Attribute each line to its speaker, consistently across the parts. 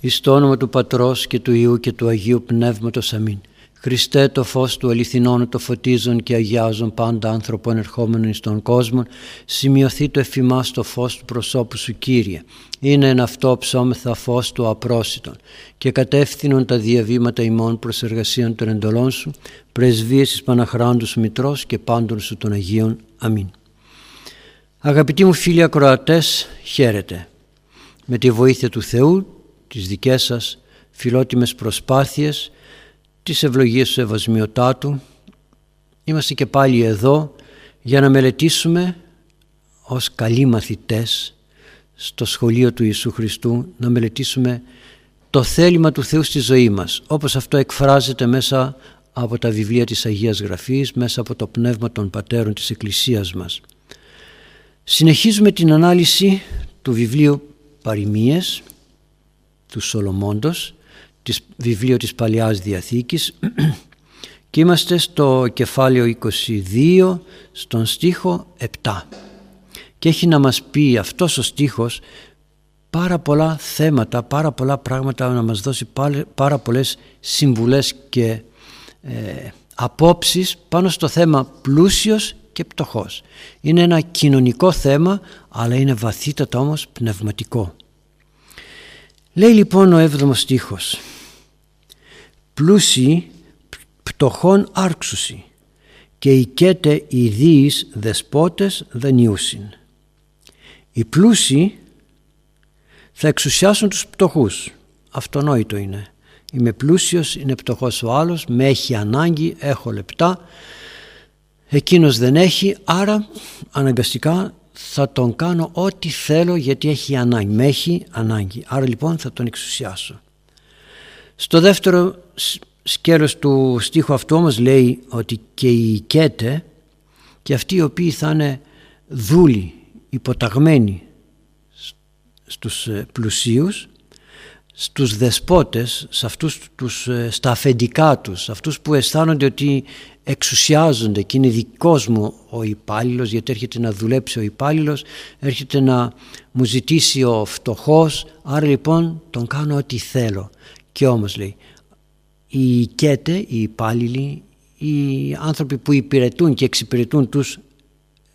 Speaker 1: Εις το όνομα του Πατρός και του Υιού και του Αγίου Πνεύματος. Αμήν. Χριστέ το φως του αληθινών το φωτίζουν και αγιάζουν πάντα άνθρωπον ερχόμενων εις τον κόσμο, σημειωθεί το εφημάς το φως του προσώπου σου Κύριε. Είναι εν αυτό ψώμεθα φως του απρόσιτον και κατεύθυνον τα διαβήματα ημών προς εργασίαν των εντολών σου, πρεσβείες εις Παναχράντους σου Μητρός και πάντων σου των Αγίων. Αμήν. Αγαπητοί μου φίλοι ακροατές, χαίρετε. Με τη βοήθεια του Θεού, τις δικές σας φιλότιμες προσπάθειες, τις ευλογίες του Ευασμιωτάτου, είμαστε και πάλι εδώ για να μελετήσουμε ως καλοί μαθητές στο σχολείο του Ιησού Χριστού, να μελετήσουμε το θέλημα του Θεού στη ζωή μας, όπως αυτό εκφράζεται μέσα από τα βιβλία της Αγίας Γραφής, μέσα από το πνεύμα των πατέρων της Εκκλησίας μας. Συνεχίζουμε την ανάλυση του βιβλίου Παριμίες του Σολομόντος, της βιβλίου της Παλαιάς Διαθήκης και είμαστε στο κεφάλαιο 22 στον στίχο 7 και έχει να μας πει αυτός ο στίχος πάρα πολλά θέματα, πάρα πολλά πράγματα να μας δώσει πάρα πολλές συμβουλές και ε, απόψεις πάνω στο θέμα πλούσιος και πτωχός. Είναι ένα κοινωνικό θέμα αλλά είναι βαθύτατα όμως πνευματικό. Λέει λοιπόν ο έβδομος στίχος «Πλούσιοι πτωχών άρξουσι και οικέτε ιδίης δεσπότες δανειούσιν». Οι πλούσιοι θα εξουσιάσουν τους πτωχούς. Αυτονόητο είναι. Είμαι πλούσιος, είναι πτωχός ο άλλος, με έχει ανάγκη, έχω λεπτά. Εκείνος δεν έχει, άρα αναγκαστικά θα τον κάνω ό,τι θέλω γιατί έχει ανάγκη. Με έχει ανάγκη. Άρα λοιπόν θα τον εξουσιάσω. Στο δεύτερο σκέλος του στίχου αυτού όμως λέει ότι και οι οικέτε και αυτοί οι οποίοι θα είναι δούλοι, υποταγμένοι στους ε, πλουσίους στους δεσπότες, σε αυτούς τους, ε, στα αφεντικά τους, αυτούς που αισθάνονται ότι εξουσιάζονται και είναι δικός μου ο υπάλληλος, γιατί έρχεται να δουλέψει ο υπάλληλος, έρχεται να μου ζητήσει ο φτωχός, άρα λοιπόν τον κάνω ό,τι θέλω. Και όμως λέει, οι οικέτε, οι υπάλληλοι, οι άνθρωποι που υπηρετούν και εξυπηρετούν τους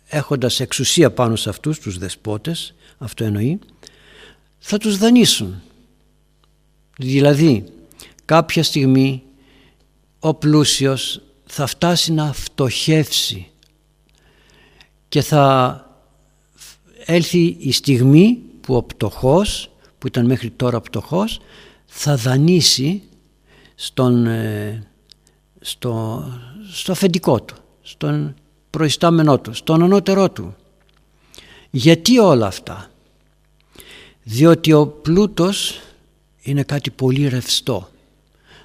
Speaker 1: έχοντας εξουσία πάνω σε αυτούς, τους δεσπότες, αυτό εννοεί, θα τους δανείσουν. Δηλαδή κάποια στιγμή ο πλούσιος θα φτάσει να φτωχεύσει και θα έλθει η στιγμή που ο πτωχός που ήταν μέχρι τώρα πτωχός θα δανείσει στον, ε, στο, στο αφεντικό του, στον προϊστάμενό του, στον ανώτερό του. Γιατί όλα αυτά; Διότι ο πλούτος είναι κάτι πολύ ρευστό.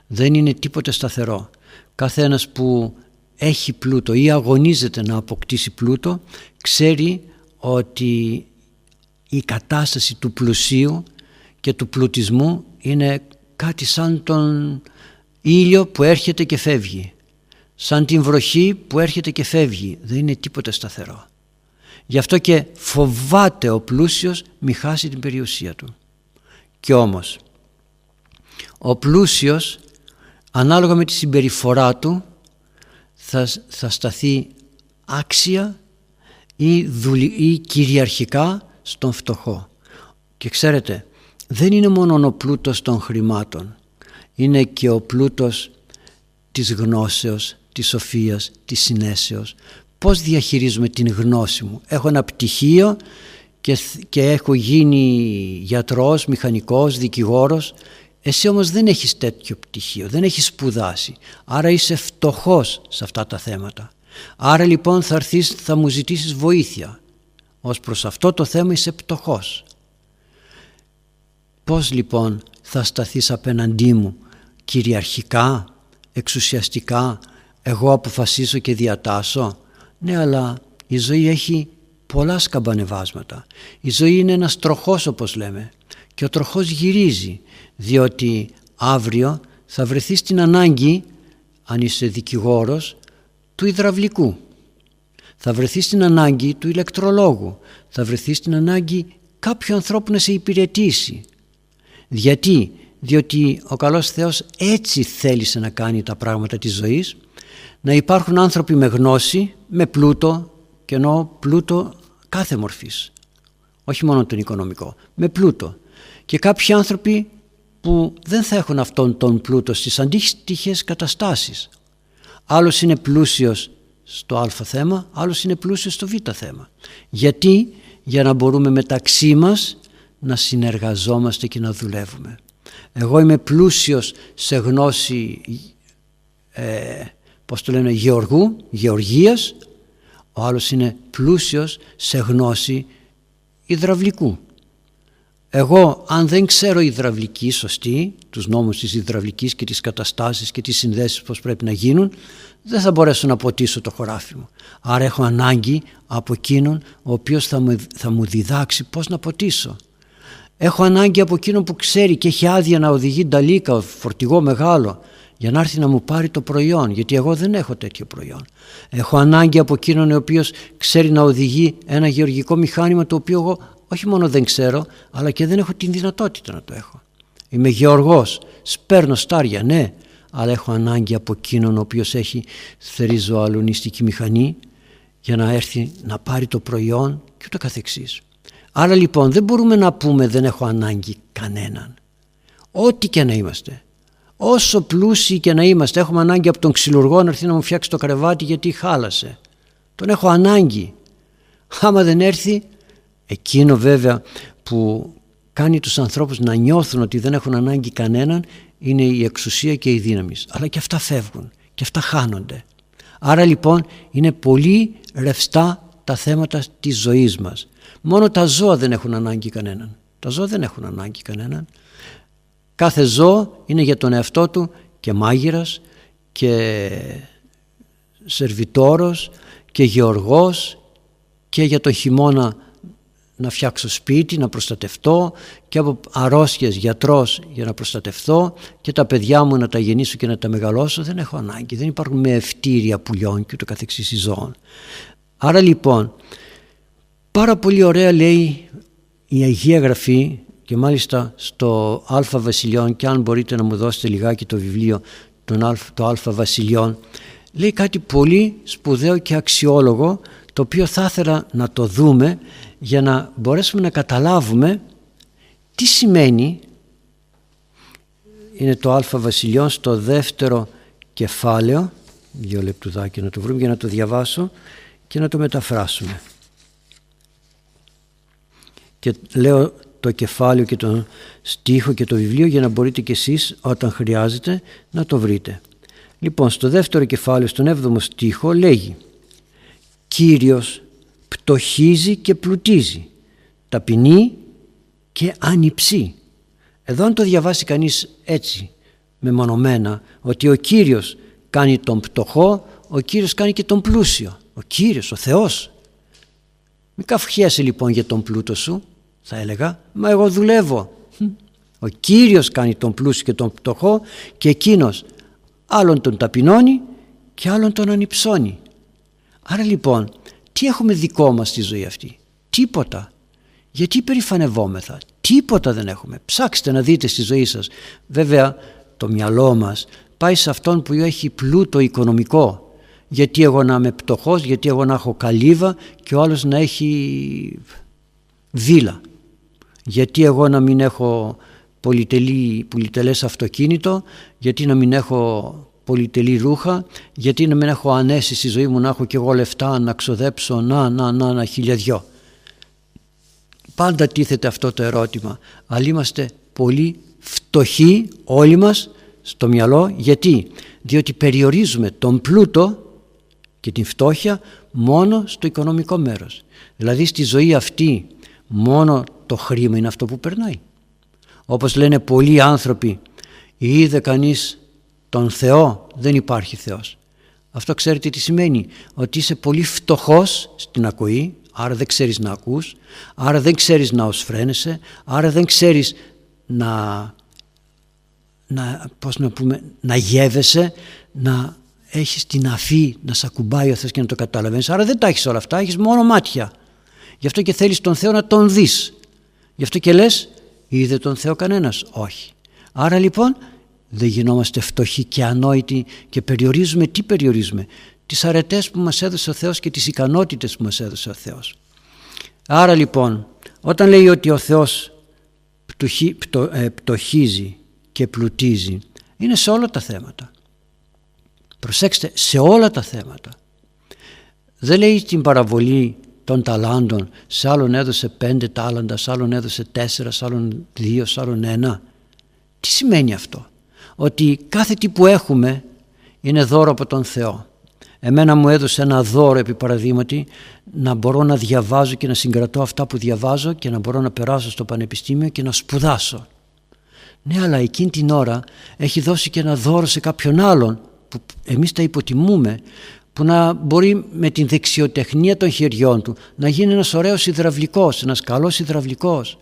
Speaker 1: Δεν είναι τίποτε σταθερό. Κάθε ένας που έχει πλούτο ή αγωνίζεται να αποκτήσει πλούτο ξέρει ότι η κατάσταση του πλουσίου και του πλουτισμού είναι κάτι σαν τον ήλιο που έρχεται και φεύγει. Σαν την βροχή που έρχεται και φεύγει. Δεν είναι τίποτε σταθερό. Γι' αυτό και φοβάται ο πλούσιος μη χάσει την περιουσία του. Κι όμως ο πλούσιος ανάλογα με τη συμπεριφορά του θα, θα σταθεί άξια ή, δουλει, ή κυριαρχικά στον φτωχό. Και ξέρετε, δεν είναι μόνο ο πλούτος των χρημάτων, είναι και ο πλούτος της γνώσεως, της σοφίας, της συνέσεως. Πώς διαχειρίζουμε την γνώση μου; Έχω ένα πτυχίο και, και έχω γίνει γιατρός, μηχανικός, δικηγόρος εσύ όμως δεν έχεις τέτοιο πτυχίο, δεν έχεις σπουδάσει, άρα είσαι φτωχός σε αυτά τα θέματα. Άρα λοιπόν θα έρθεις, θα μου ζητήσεις βοήθεια. Ως προς αυτό το θέμα είσαι πτωχός. Πώς λοιπόν θα σταθείς απέναντί μου κυριαρχικά, εξουσιαστικά, εγώ αποφασίσω και διατάσω. Ναι αλλά η ζωή έχει πολλά σκαμπανεβάσματα. Η ζωή είναι ένας τροχός όπως λέμε και ο τροχός γυρίζει διότι αύριο θα βρεθεί στην ανάγκη αν είσαι δικηγόρος του υδραυλικού. Θα βρεθεί στην ανάγκη του ηλεκτρολόγου. Θα βρεθεί στην ανάγκη κάποιου ανθρώπου να σε υπηρετήσει. Γιατί, διότι ο καλός Θεός έτσι θέλησε να κάνει τα πράγματα της ζωής. Να υπάρχουν άνθρωποι με γνώση, με πλούτο και εννοώ πλούτο κάθε μορφής. Όχι μόνο τον οικονομικό, με πλούτο. Και κάποιοι άνθρωποι που δεν θα έχουν αυτόν τον πλούτο στις αντίστοιχες καταστάσεις. Άλλος είναι πλούσιος στο α θέμα, άλλος είναι πλούσιος στο β θέμα. Γιατί, για να μπορούμε μεταξύ μας να συνεργαζόμαστε και να δουλεύουμε. Εγώ είμαι πλούσιος σε γνώση, ε, πώς το λένε, γεωργού, γεωργίας, ο άλλος είναι πλούσιος σε γνώση υδραυλικού. Εγώ αν δεν ξέρω υδραυλική σωστή, τους νόμους της υδραυλικής και τις καταστάσεις και τις συνδέσεις πώς πρέπει να γίνουν, δεν θα μπορέσω να ποτίσω το χωράφι μου. Άρα έχω ανάγκη από εκείνον ο οποίος θα μου, θα μου διδάξει πώς να ποτίσω. Έχω ανάγκη από εκείνον που ξέρει και έχει άδεια να οδηγεί νταλίκα, φορτηγό μεγάλο, για να έρθει να μου πάρει το προϊόν, γιατί εγώ δεν έχω τέτοιο προϊόν. Έχω ανάγκη από εκείνον ο οποίος ξέρει να οδηγεί ένα γεωργικό μηχάνημα το οποίο εγώ όχι μόνο δεν ξέρω, αλλά και δεν έχω την δυνατότητα να το έχω. Είμαι γεωργός, σπέρνω στάρια, ναι, αλλά έχω ανάγκη από εκείνον ο οποίος έχει θερίζο-αλωνιστική μηχανή για να έρθει να πάρει το προϊόν και ούτω καθεξής. Άρα λοιπόν δεν μπορούμε να πούμε δεν έχω ανάγκη κανέναν. Ό,τι και να είμαστε. Όσο πλούσιοι και να είμαστε έχουμε ανάγκη από τον ξυλουργό να έρθει να μου φτιάξει το κρεβάτι γιατί χάλασε. Τον έχω ανάγκη. Άμα δεν έρθει εκείνο βέβαια που κάνει τους ανθρώπους να νιώθουν ότι δεν έχουν ανάγκη κανέναν είναι η εξουσία και η δύναμη. Αλλά και αυτά φεύγουν και αυτά χάνονται. Άρα λοιπόν είναι πολύ ρευστά τα θέματα της ζωής μας. Μόνο τα ζώα δεν έχουν ανάγκη κανέναν. Τα ζώα δεν έχουν ανάγκη κανέναν. Κάθε ζώο είναι για τον εαυτό του και μάγειρας και σερβιτόρος και γεωργός και για το χειμώνα να φτιάξω σπίτι, να προστατευτώ και από αρρώστιες γιατρός για να προστατευτώ και τα παιδιά μου να τα γεννήσω και να τα μεγαλώσω δεν έχω ανάγκη, δεν υπάρχουν με ευτήρια πουλιών και ούτω καθεξής ζώων. Άρα λοιπόν πάρα πολύ ωραία λέει η Αγία Γραφή και μάλιστα στο Α Βασιλιών και αν μπορείτε να μου δώσετε λιγάκι το βιβλίο το Α Βασιλιών λέει κάτι πολύ σπουδαίο και αξιόλογο το οποίο θα ήθελα να το δούμε για να μπορέσουμε να καταλάβουμε τι σημαίνει. Είναι το Α Βασιλιών στο δεύτερο κεφάλαιο. Δύο λεπτουδάκια να το βρούμε για να το διαβάσω και να το μεταφράσουμε. Και λέω το κεφάλαιο και τον στίχο και το βιβλίο για να μπορείτε κι εσείς όταν χρειάζεται να το βρείτε. Λοιπόν, στο δεύτερο κεφάλαιο, στον έβδομο στίχο λέγει «Κύριος πτωχίζει και πλουτίζει, ταπεινεί και ανυψεί». Εδώ αν το διαβάσει κανείς έτσι, μεμονωμένα, ότι ο Κύριος κάνει τον πτωχό, ο Κύριος κάνει και τον πλούσιο. Ο Κύριος, ο Θεός. Μην καυχιέσαι λοιπόν για τον πλούτο σου, θα έλεγα, μα εγώ δουλεύω. Ο Κύριος κάνει τον πλούσιο και τον πτωχό και εκείνος άλλον τον ταπεινώνει και άλλον τον ανυψώνει. Άρα λοιπόν, τι έχουμε δικό μας στη ζωή αυτή; Τίποτα. Γιατί περηφανευόμεθα. Τίποτα δεν έχουμε. Ψάξτε να δείτε στη ζωή σας. Βέβαια το μυαλό μας πάει σε αυτόν που έχει πλούτο οικονομικό. Γιατί εγώ να είμαι πτωχός, γιατί εγώ να έχω καλύβα και ο άλλος να έχει βίλα γιατί εγώ να μην έχω πολυτελή, πολυτελές αυτοκίνητο, γιατί να μην έχω πολυτελή ρούχα, γιατί να μην έχω ανέσει στη ζωή μου να έχω και εγώ λεφτά να ξοδέψω να, να, να, να χιλιαδιό. Πάντα τίθεται αυτό το ερώτημα, αλλά είμαστε πολύ φτωχοί όλοι μας στο μυαλό, γιατί, διότι περιορίζουμε τον πλούτο και την φτώχεια μόνο στο οικονομικό μέρος. Δηλαδή στη ζωή αυτή μόνο το χρήμα είναι αυτό που περνάει. Όπως λένε πολλοί άνθρωποι, είδε κανείς τον Θεό, δεν υπάρχει Θεός. Αυτό ξέρετε τι σημαίνει, ότι είσαι πολύ φτωχός στην ακοή, άρα δεν ξέρεις να ακούς, άρα δεν ξέρεις να οσφραίνεσαι, άρα δεν ξέρεις να, να, πώς να, πούμε, να γεύεσαι, να έχεις την αφή να σε ακουμπάει ο Θεός και να το καταλαβαίνεις. Άρα δεν τα έχεις όλα αυτά, έχεις μόνο μάτια. Γι' αυτό και θέλεις τον Θεό να τον δεις. Γι' αυτό και λες είδε τον Θεό κανένας. Όχι. Άρα λοιπόν δεν γινόμαστε φτωχοί και ανόητοι και περιορίζουμε τι περιορίζουμε; Τις αρετές που μας έδωσε ο Θεός και τις ικανότητες που μας έδωσε ο Θεός. Άρα λοιπόν όταν λέει ότι ο Θεός ε, πτωχίζει και πλουτίζει είναι σε όλα τα θέματα. Προσέξτε, σε όλα τα θέματα. Δεν λέει την παραβολή των ταλάντων, σε άλλον έδωσε πέντε τάλαντα, σε άλλον έδωσε τέσσερα, σε άλλον δύο, σε άλλον ένα. Τι σημαίνει αυτό; Ότι κάθε τι που έχουμε είναι δώρο από τον Θεό. Εμένα μου έδωσε ένα δώρο επί παραδείγματι να μπορώ να διαβάζω και να συγκρατώ αυτά που διαβάζω και να μπορώ να περάσω στο πανεπιστήμιο και να σπουδάσω. Ναι αλλά εκείνη την ώρα έχει δώσει και ένα δώρο σε κάποιον άλλον που εμείς τα υποτιμούμε που να μπορεί με την δεξιοτεχνία των χεριών του να γίνει ένας ωραίος υδραυλικός, ένας καλός υδραυλικός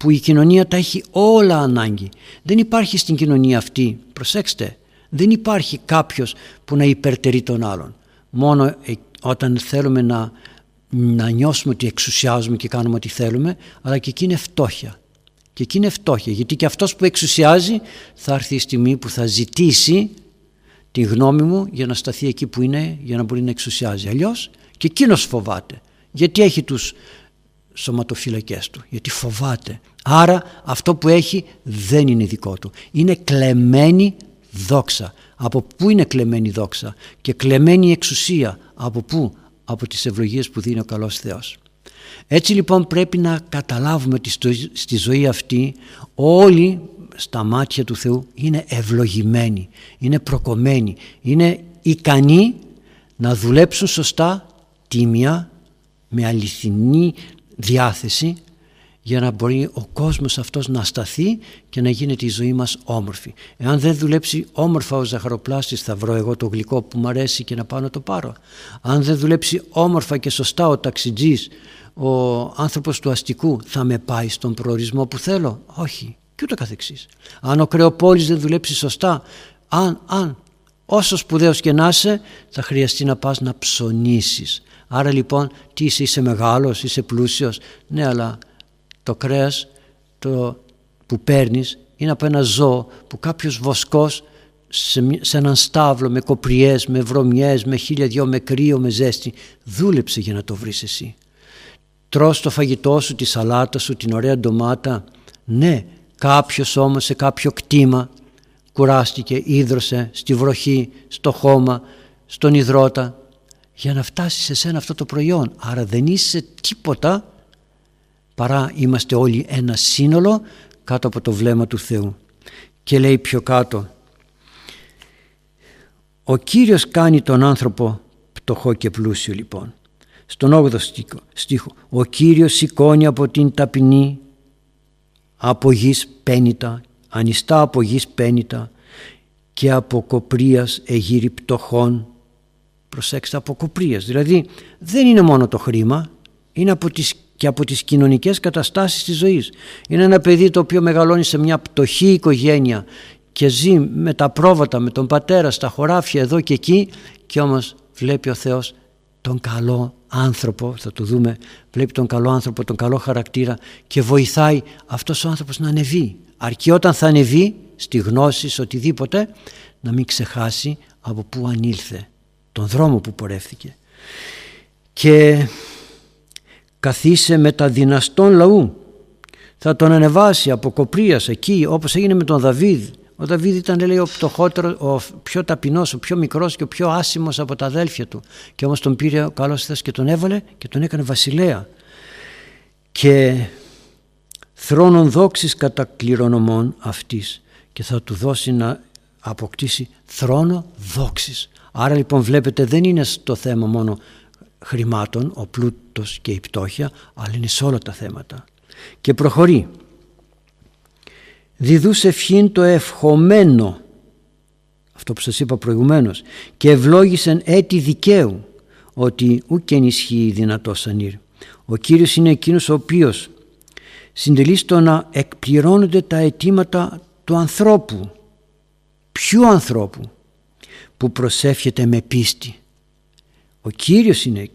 Speaker 1: που η κοινωνία τα έχει όλα ανάγκη. Δεν υπάρχει στην κοινωνία αυτή, προσέξτε, δεν υπάρχει κάποιος που να υπερτερεί τον άλλον. Μόνο ε, όταν θέλουμε να, να νιώσουμε ότι εξουσιάζουμε και κάνουμε ό,τι θέλουμε, αλλά και εκεί είναι φτώχεια. Και εκεί είναι φτώχεια, γιατί και αυτός που εξουσιάζει θα έρθει η στιγμή που θα ζητήσει τη γνώμη μου για να σταθεί εκεί που είναι, για να μπορεί να εξουσιάζει. Αλλιώς και εκείνος φοβάται. Γιατί έχει τους σωματοφυλακές του, γιατί φοβάται. Άρα αυτό που έχει δεν είναι δικό του. Είναι κλεμμένη δόξα. Από πού είναι κλεμμένη δόξα και κλεμμένη εξουσία; Από πού, από τις ευλογίες που δίνει ο καλός Θεός. Έτσι λοιπόν πρέπει να καταλάβουμε ότι στη ζωή αυτή όλοι στα μάτια του Θεού είναι ευλογημένοι, είναι προκομμένοι, είναι ικανοί να δουλέψουν σωστά, τίμια, με αληθινή διάθεση για να μπορεί ο κόσμος αυτός να σταθεί και να γίνεται η ζωή μας όμορφη. Εάν δεν δουλέψει όμορφα ο ζαχαροπλάστης θα βρω εγώ το γλυκό που μου αρέσει και να πάω να το πάρω. Αν δεν δουλέψει όμορφα και σωστά ο ταξιτζής, ο άνθρωπος του αστικού θα με πάει στον προορισμό που θέλω; Όχι και ούτω καθεξής. Αν ο κρεοπόλης δεν δουλέψει σωστά, αν, αν, όσο σπουδαίος και να είσαι, θα χρειαστεί να πας να ψωνίσεις. Άρα λοιπόν, τι είσαι, είσαι μεγάλος, είσαι πλούσιος. Ναι, αλλά το κρέας το, που παίρνεις είναι από ένα ζώο που κάποιος βοσκός σε, σε έναν στάβλο με κοπριές, με βρωμιές, με χίλια δυο, με κρύο, με ζέστη δούλεψε για να το βρεις εσύ. Τρως το φαγητό σου, τη σαλάτα σου, την ωραία ντομάτα. Ναι, Κάποιος όμως σε κάποιο κτήμα κουράστηκε, ίδρωσε στη βροχή, στο χώμα, στον υδρότα για να φτάσεις σε σένα αυτό το προϊόν. Άρα δεν είσαι τίποτα παρά είμαστε όλοι ένα σύνολο κάτω από το βλέμμα του Θεού. Και λέει πιο κάτω «Ο Κύριος κάνει τον άνθρωπο πτωχό και πλούσιο λοιπόν». Στον 8ο στίχο «Ο Κύριος σηκώνει από την ταπεινή από γης πένιτα, ανιστά από γης πένιτα και από κοπρίας εγύρι πτωχών. Προσέξτε, από κοπρίας. Δηλαδή δεν είναι μόνο το χρήμα, είναι από τις, και από τις κοινωνικές καταστάσεις της ζωής. Είναι ένα παιδί το οποίο μεγαλώνει σε μια πτωχή οικογένεια και ζει με τα πρόβατα, με τον πατέρα, στα χωράφια εδώ και εκεί και όμως βλέπει ο Θεός τον καλό άνθρωπο, θα το δούμε, βλέπει τον καλό άνθρωπο, τον καλό χαρακτήρα και βοηθάει αυτός ο άνθρωπος να ανεβεί. Αρκεί όταν θα ανεβεί στη γνώση, σε οτιδήποτε, να μην ξεχάσει από πού ανήλθε, τον δρόμο που πορεύθηκε. Και καθίσε με τα δυναστών λαού, θα τον ανεβάσει από κοπρίας εκεί όπως έγινε με τον Δαβίδ ο Δαβίδ ήταν λέει, ο πτωχότερο, ο πιο ταπεινός, ο πιο μικρός και ο πιο άσημος από τα αδέλφια του. Και όμως τον πήρε ο καλός Θεός και τον έβαλε και τον έκανε βασιλέα. Και θρόνων δόξης κατά κληρονομών αυτής και θα του δώσει να αποκτήσει θρόνο δόξης. Άρα λοιπόν βλέπετε δεν είναι στο θέμα μόνο χρημάτων, ο πλούτος και η πτώχεια, αλλά είναι σε όλα τα θέματα. Και προχωρεί διδούς ευχήν το ευχομένο αυτό που σας είπα προηγουμένως και ευλόγησαν έτη δικαίου ότι ούκ ενισχύει δυνατός ανήρ. Ο Κύριος είναι εκείνος ο οποίος συντελείς στο να εκπληρώνονται τα αιτήματα του ανθρώπου. Ποιου ανθρώπου που προσεύχεται με πίστη. Ο Κύριος είναι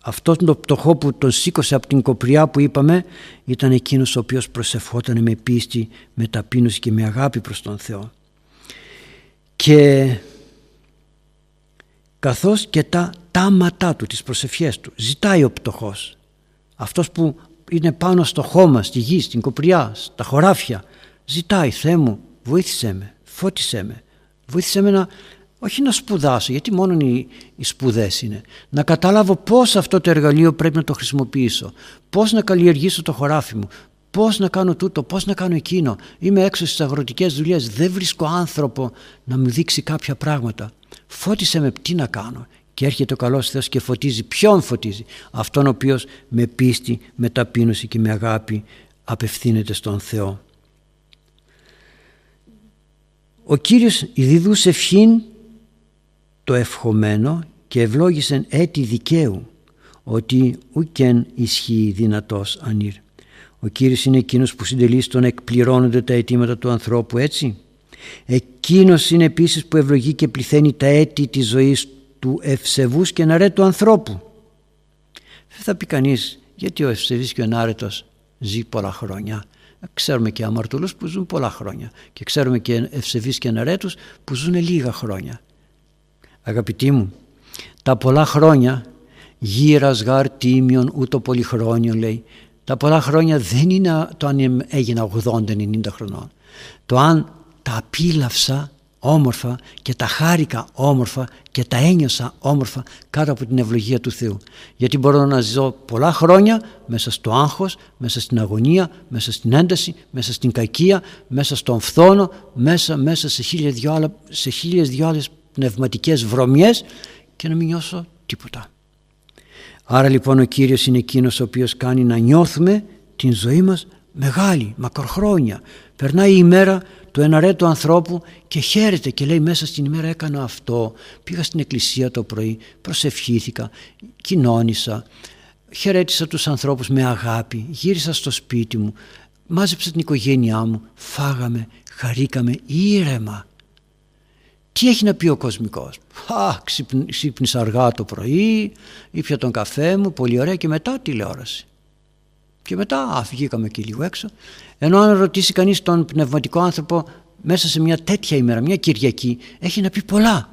Speaker 1: αυτόν τον πτωχό που τον σήκωσε από την κοπριά που είπαμε ήταν εκείνος ο οποίος προσευχόταν με πίστη, με ταπείνωση και με αγάπη προς τον Θεό. Και καθώς και τα τάματά του, τις προσευχές του, ζητάει ο πτωχός. Αυτός που είναι πάνω στο χώμα, στη γη, στην κοπριά, στα χωράφια, ζητάει «Θεέ μου, βοήθησέ με, φώτισέ με, βοήθησέ με να όχι να σπουδάσω, γιατί μόνο οι, οι σπουδές είναι. Να καταλάβω πώς αυτό το εργαλείο πρέπει να το χρησιμοποιήσω. Πώς να καλλιεργήσω το χωράφι μου. Πώς να κάνω τούτο, πώς να κάνω εκείνο. Είμαι έξω στις αγροτικές δουλειές, δεν βρίσκω άνθρωπο να μου δείξει κάποια πράγματα. Φώτισε με τι να κάνω. Και έρχεται ο καλός Θεός και φωτίζει. Ποιον φωτίζει; Αυτόν ο οποίος με πίστη, με ταπείνωση και με αγάπη απευθύνεται στον Θεό. Ο Κύριος διδούσε ευχήν το ευχομένο και ευλόγησεν έτη δικαίου ότι ουκεν ισχύει δυνατός ανήρ. Ο Κύριος είναι εκείνος που συντελεί στον εκπληρώνονται τα αιτήματα του ανθρώπου έτσι. Εκείνος είναι επίσης που ευλογεί και πληθαίνει τα έτη της ζωής του ευσεβούς και εναρέτου ανθρώπου. Δεν θα πει κανείς γιατί ο ευσεβής και ο ενάρετος ζει πολλά χρόνια. Ξέρουμε και αμαρτωλούς που ζουν πολλά χρόνια και ξέρουμε και ευσεβείς και εναρέτους που ζουν λίγα χρόνια. Αγαπητοί μου, τα πολλά χρόνια γύρας γάρ τίμιον ούτω πολυχρόνιο λέει. Τα πολλά χρόνια δεν είναι το αν έγινα 80-90 χρονών. Το αν τα απίλαυσα όμορφα και τα χάρηκα όμορφα και τα ένιωσα όμορφα κάτω από την ευλογία του Θεού. Γιατί μπορώ να ζω πολλά χρόνια μέσα στο άγχος, μέσα στην αγωνία, μέσα στην ένταση, μέσα στην κακία, μέσα στον φθόνο, μέσα, μέσα σε χίλιες δυο, άλλα, σε χίλιες δυο άλλες πνευματικές βρωμιές και να μην νιώσω τίποτα. Άρα λοιπόν ο Κύριος είναι εκείνος ο οποίος κάνει να νιώθουμε την ζωή μας μεγάλη, μακροχρόνια. Περνάει η ημέρα του εναρέτου ανθρώπου και χαίρεται και λέει μέσα στην ημέρα έκανα αυτό, πήγα στην εκκλησία το πρωί, προσευχήθηκα, κοινώνησα, χαιρέτησα τους ανθρώπους με αγάπη, γύρισα στο σπίτι μου, μάζεψα την οικογένειά μου, φάγαμε, χαρήκαμε ήρεμα. Τι έχει να πει ο κοσμικός. Α, ξύπνησα αργά το πρωί, ήπια τον καφέ μου, πολύ ωραία και μετά τηλεόραση. Και μετά α, βγήκαμε και λίγο έξω. Ενώ αν ρωτήσει κανείς τον πνευματικό άνθρωπο μέσα σε μια τέτοια ημέρα, μια Κυριακή, έχει να πει πολλά.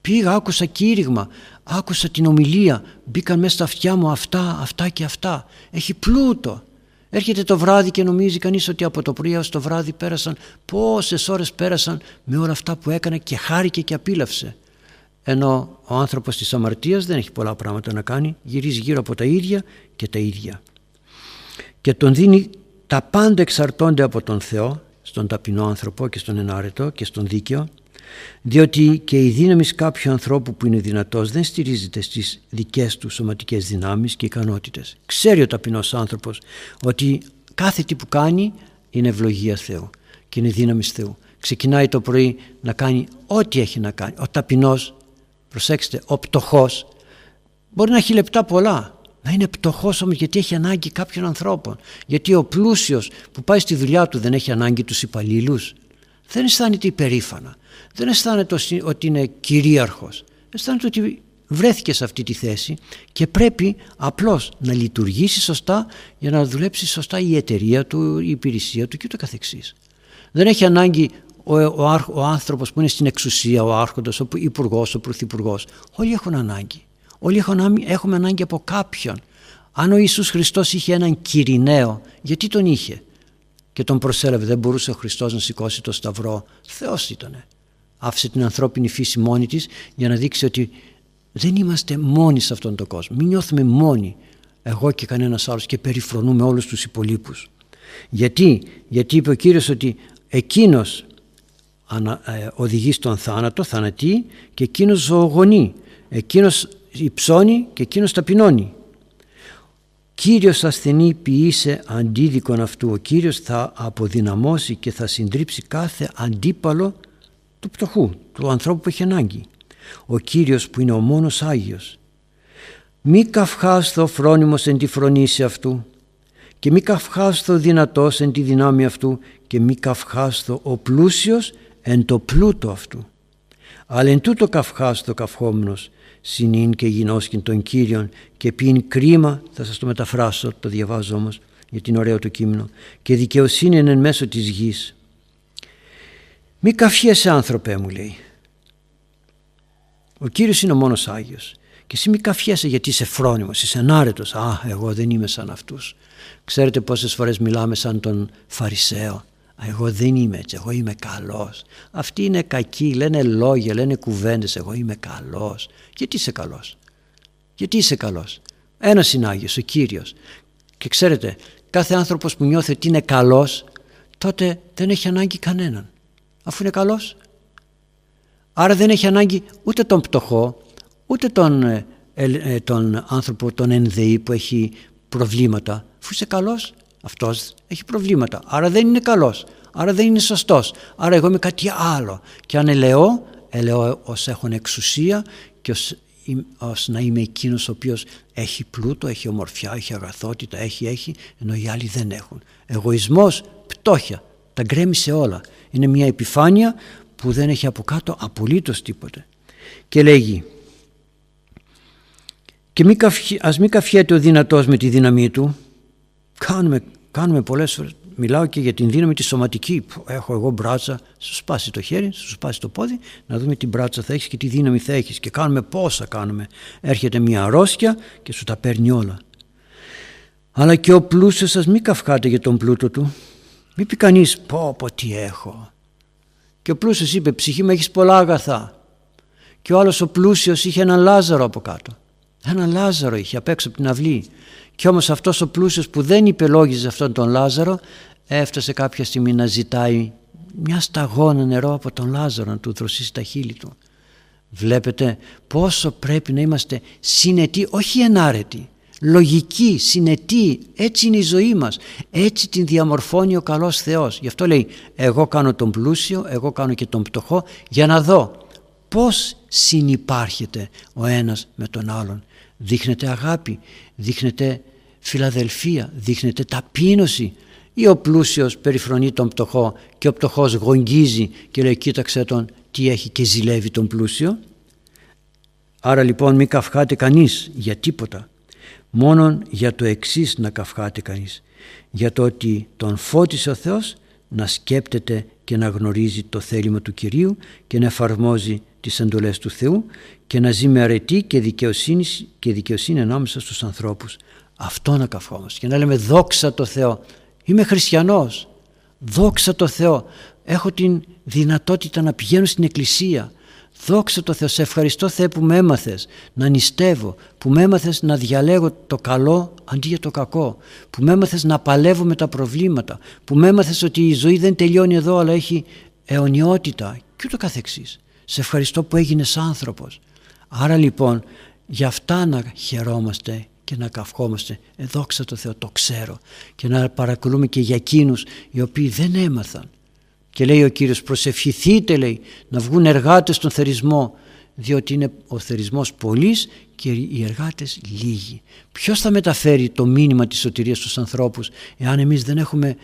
Speaker 1: Πήγα, άκουσα κήρυγμα, άκουσα την ομιλία, μπήκαν μέσα στα αυτιά μου αυτά, αυτά και αυτά. Έχει πλούτο. Έρχεται το βράδυ και νομίζει κανείς ότι από το πρωί έως το βράδυ πέρασαν πόσες ώρες πέρασαν με όλα αυτά που έκανε και χάρηκε και απίλαυσε. Ενώ ο άνθρωπος της αμαρτίας δεν έχει πολλά πράγματα να κάνει, γυρίζει γύρω από τα ίδια και τα ίδια. Και τον δίνει τα πάντα εξαρτώνται από τον Θεό, στον ταπεινό άνθρωπο και στον ενάρετο και στον δίκαιο, διότι και η δύναμη κάποιου ανθρώπου που είναι δυνατός δεν στηρίζεται στις δικές του σωματικές δυνάμεις και ικανότητες. Ξέρει ο ταπεινός άνθρωπος ότι κάθε τι που κάνει είναι ευλογία Θεού και είναι δύναμη Θεού. Ξεκινάει το πρωί να κάνει ό,τι έχει να κάνει. Ο ταπεινός, προσέξτε, ο πτωχός μπορεί να έχει λεπτά πολλά να είναι πτωχός όμως γιατί έχει ανάγκη κάποιων ανθρώπων. Γιατί ο πλούσιος που πάει στη δουλειά του δεν έχει ανάγκη τους υπαλλήλους. Δεν αισθάνεται υπερήφανα. Δεν αισθάνεται ότι είναι κυρίαρχος. Αισθάνεται ότι βρέθηκε σε αυτή τη θέση και πρέπει απλώς να λειτουργήσει σωστά για να δουλέψει σωστά η εταιρεία του, η υπηρεσία του και το καθεξής. Δεν έχει ανάγκη ο, ο, ο άνθρωπος που είναι στην εξουσία, ο άρχοντας, ο υπουργός, ο πρωθυπουργός. Όλοι έχουν ανάγκη. Όλοι έχουμε ανάγκη από κάποιον. Αν ο Ιησούς Χριστός είχε έναν Κυριναίο, γιατί τον είχε; Και τον προσέλαβε, δεν μπορούσε ο Χριστός να σηκώσει το σταυρό. Θεός ήτανε. Άφησε την ανθρώπινη φύση μόνη της για να δείξει ότι δεν είμαστε μόνοι σε αυτόν τον κόσμο. Μην νιώθουμε μόνοι, εγώ και κανένας άλλος και περιφρονούμε όλους τους υπολείπους. Γιατί, γιατί είπε ο Κύριος ότι εκείνος ε, οδηγεί στον θάνατο, θανατεί και εκείνος ζωογονεί. Εκείνος υψώνει και εκείνος ταπεινώνει. Κύριος ασθενή ποιήσε αντίδικον αυτού. Ο Κύριος θα αποδυναμώσει και θα συντρίψει κάθε αντίπαλο του πτωχού, του ανθρώπου που έχει ανάγκη. Ο Κύριος που είναι ο μόνος Άγιος. Μη καυχάστο φρόνιμος εν τη φρονήση αυτού και μη καυχάστο δυνατός εν τη δυνάμει αυτού και μη καυχάστο ο πλούσιος εν το πλούτο αυτού. Αλλά εν τούτο καυχάστο καυχόμενος συνήν και γινώσκην των Κύριων και ποιήν κρίμα, θα σας το μεταφράσω, το διαβάζω όμως γιατί είναι ωραίο το κείμενο, και δικαιοσύνη είναι εν μέσω της γης. Μη καυχέσαι άνθρωπε μου λέει. Ο Κύριος είναι ο μόνος Άγιος. Και εσύ μη καυχέσαι γιατί είσαι φρόνιμος, είσαι ανάρετος. Α, εγώ δεν είμαι σαν αυτούς. Ξέρετε πόσες φορές μιλάμε σαν τον Φαρισαίο. Εγώ δεν είμαι έτσι, εγώ είμαι καλός. Αυτοί είναι κακοί, λένε λόγια, λένε κουβέντες, εγώ είμαι καλός. Γιατί είσαι καλός; Γιατί είσαι καλός; Ένας είναι Άγιος, ο Κύριος. Και ξέρετε, κάθε άνθρωπος που νιώθει ότι είναι καλός, τότε δεν έχει ανάγκη κανέναν. Αφού είναι καλός. Άρα δεν έχει ανάγκη ούτε τον πτωχό, ούτε τον, ε, ε, τον άνθρωπο, τον ενδεή που έχει προβλήματα. Αφού είσαι καλός, αυτός έχει προβλήματα. Άρα δεν είναι καλός. Άρα δεν είναι σωστός. Άρα εγώ είμαι κάτι άλλο. Και αν ελεώ, ελεώ ως έχουν εξουσία και ως, ως να είμαι εκείνος ο οποίος έχει πλούτο, έχει ομορφιά, έχει αγαθότητα, έχει, έχει, ενώ οι άλλοι δεν έχουν. Εγωισμός, πτώχεια, τα γκρέμισε όλα. Είναι μια επιφάνεια που δεν έχει από κάτω απολύτως τίποτε. Και λέγει και μη καυχ, ας μην καυχέται ο δυνατός με τη δύναμή του. Κάνουμε, κάνουμε πολλές φορές. Μιλάω και για την δύναμη τη σωματική. Έχω εγώ μπράτσα, σου σπάσει το χέρι, σου σπάσει το πόδι, να δούμε τι μπράτσα θα έχεις και τι δύναμη θα έχεις. Και κάνουμε πόσα κάνουμε. Έρχεται μια αρρώστια και σου τα παίρνει όλα. Αλλά και ο πλούσιος σας μην καυχάτε για τον πλούτο του. Μην πει κανείς πω πω τι έχω. Και ο πλούσιος είπε ψυχή μου έχεις πολλά αγαθά. Και ο άλλος ο πλούσιος είχε έναν Λάζαρο από κάτω. Έναν Λάζαρο είχε απ' έξω από την αυλή. Και όμως αυτός ο πλούσιος που δεν υπελόγιζε αυτόν τον Λάζαρο έφτασε κάποια στιγμή να ζητάει μια σταγόνα νερό από τον Λάζαρο να του δροσίσει τα χείλη του. Βλέπετε πόσο πρέπει να είμαστε συνετοί, όχι ενάρετοι, λογικοί, συνετοί, έτσι είναι η ζωή μας, έτσι την διαμορφώνει ο καλός Θεός. Γι' αυτό λέει εγώ κάνω τον πλούσιο, εγώ κάνω και τον πτωχό για να δω πώς συνυπάρχεται ο ένας με τον άλλον δείχνεται αγάπη, δείχνεται φιλαδελφία, δείχνεται ταπείνωση ή ο πλούσιος περιφρονεί τον πτωχό και ο πτωχός γογγίζει και λέει κοίταξε τον τι έχει και ζηλεύει τον πλούσιο. Άρα λοιπόν μην καυχάται κανείς για τίποτα. Μόνον για το εξής να καυχάται κανείς. Για το ότι τον φώτισε ο Θεός να σκέπτεται και να γνωρίζει το θέλημα του Κυρίου και να εφαρμόζει τις εντολές του Θεού και να ζει με αρετή και δικαιοσύνης, και δικαιοσύνη ανάμεσα στους ανθρώπους. Αυτό να καυχόμαστε και να λέμε δόξα το Θεό. Είμαι χριστιανός. Δόξα το Θεό. Έχω την δυνατότητα να πηγαίνω στην εκκλησία. Δόξα το Θεό. Σε ευχαριστώ Θεέ που με έμαθες να νηστεύω. Που με έμαθες να διαλέγω το καλό αντί για το κακό. Που με έμαθες να παλεύω με τα προβλήματα. Που με έμαθες ότι η ζωή δεν τελειώνει εδώ αλλά έχει αιωνιότητα και ούτω καθεξής. Σε ευχαριστώ που έγινες άνθρωπος. Άρα λοιπόν για αυτά να χαιρόμαστε και να καυχόμαστε. Ε, δόξα τω Θεώ, το ξέρω. Και να παρακολούμε και για εκείνους οι οποίοι δεν έμαθαν. Και λέει ο Κύριος προσευχηθείτε λέει να βγουν εργάτες στον θερισμό διότι είναι ο θερισμός πολλής και οι εργάτες λίγοι. Ποιος θα μεταφέρει το μήνυμα της σωτηρίας στους ανθρώπους εάν εμείς δεν έχουμε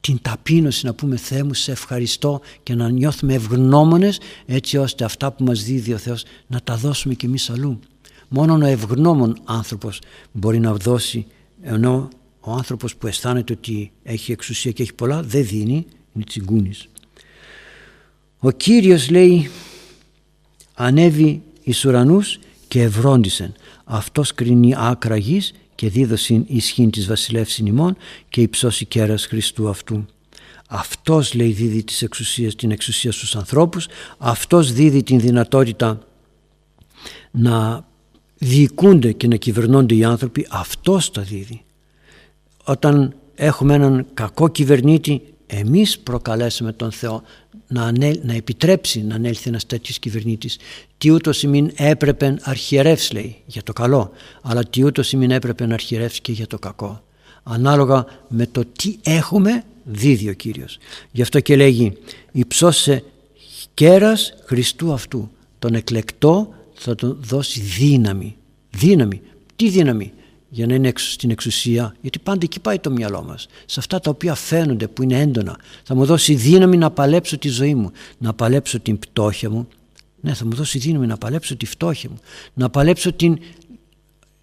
Speaker 1: την ταπείνωση να πούμε Θεέ μου σε ευχαριστώ και να νιώθουμε ευγνώμονες έτσι ώστε αυτά που μας δίδει ο Θεός να τα δώσουμε κι εμείς αλλού. Μόνο ο ευγνώμων άνθρωπος μπορεί να δώσει ενώ ο άνθρωπος που αισθάνεται ότι έχει εξουσία και έχει πολλά δεν δίνει, είναι τσιγκούνης. Ο Κύριος λέει ανέβη εις ουρανούς και ευρόντισεν. Αυτός κρίνει άκρα γης και δίδωσιν ισχύν της βασιλεύσιν ημών και υψώσει κέρας Χριστού αυτού. Αυτός λέει δίδει τις εξουσίες, την εξουσία στους ανθρώπους, αυτός δίδει την δυνατότητα να διοικούνται και να κυβερνώνται οι άνθρωποι, αυτός τα δίδει. Όταν έχουμε έναν κακό κυβερνήτη, εμείς προκαλέσαμε τον Θεό να, να επιτρέψει να ανέλθει ένας τέτοιος κυβερνήτης. Τι ούτως μην έπρεπε αρχιερεύσει λέει για το καλό, αλλά τι ούτως μην έπρεπε να αρχιερεύσει και για το κακό. Ανάλογα με το τι έχουμε δίδει ο Κύριος. Γι' αυτό και λέγει υψώσε κέρας Χριστού αυτού. Τον εκλεκτό θα του δώσει δύναμη. Δύναμη. Τι δύναμη; Για να είναι στην εξουσία, γιατί πάντα εκεί πάει το μυαλό μας, σε αυτά τα οποία φαίνονται που είναι έντονα. Θα μου δώσει δύναμη να παλέψω τη ζωή μου, να παλέψω την πτώχεια μου, Ναι, θα μου δώσει δύναμη να παλέψω τη φτώχεια μου, να παλέψω την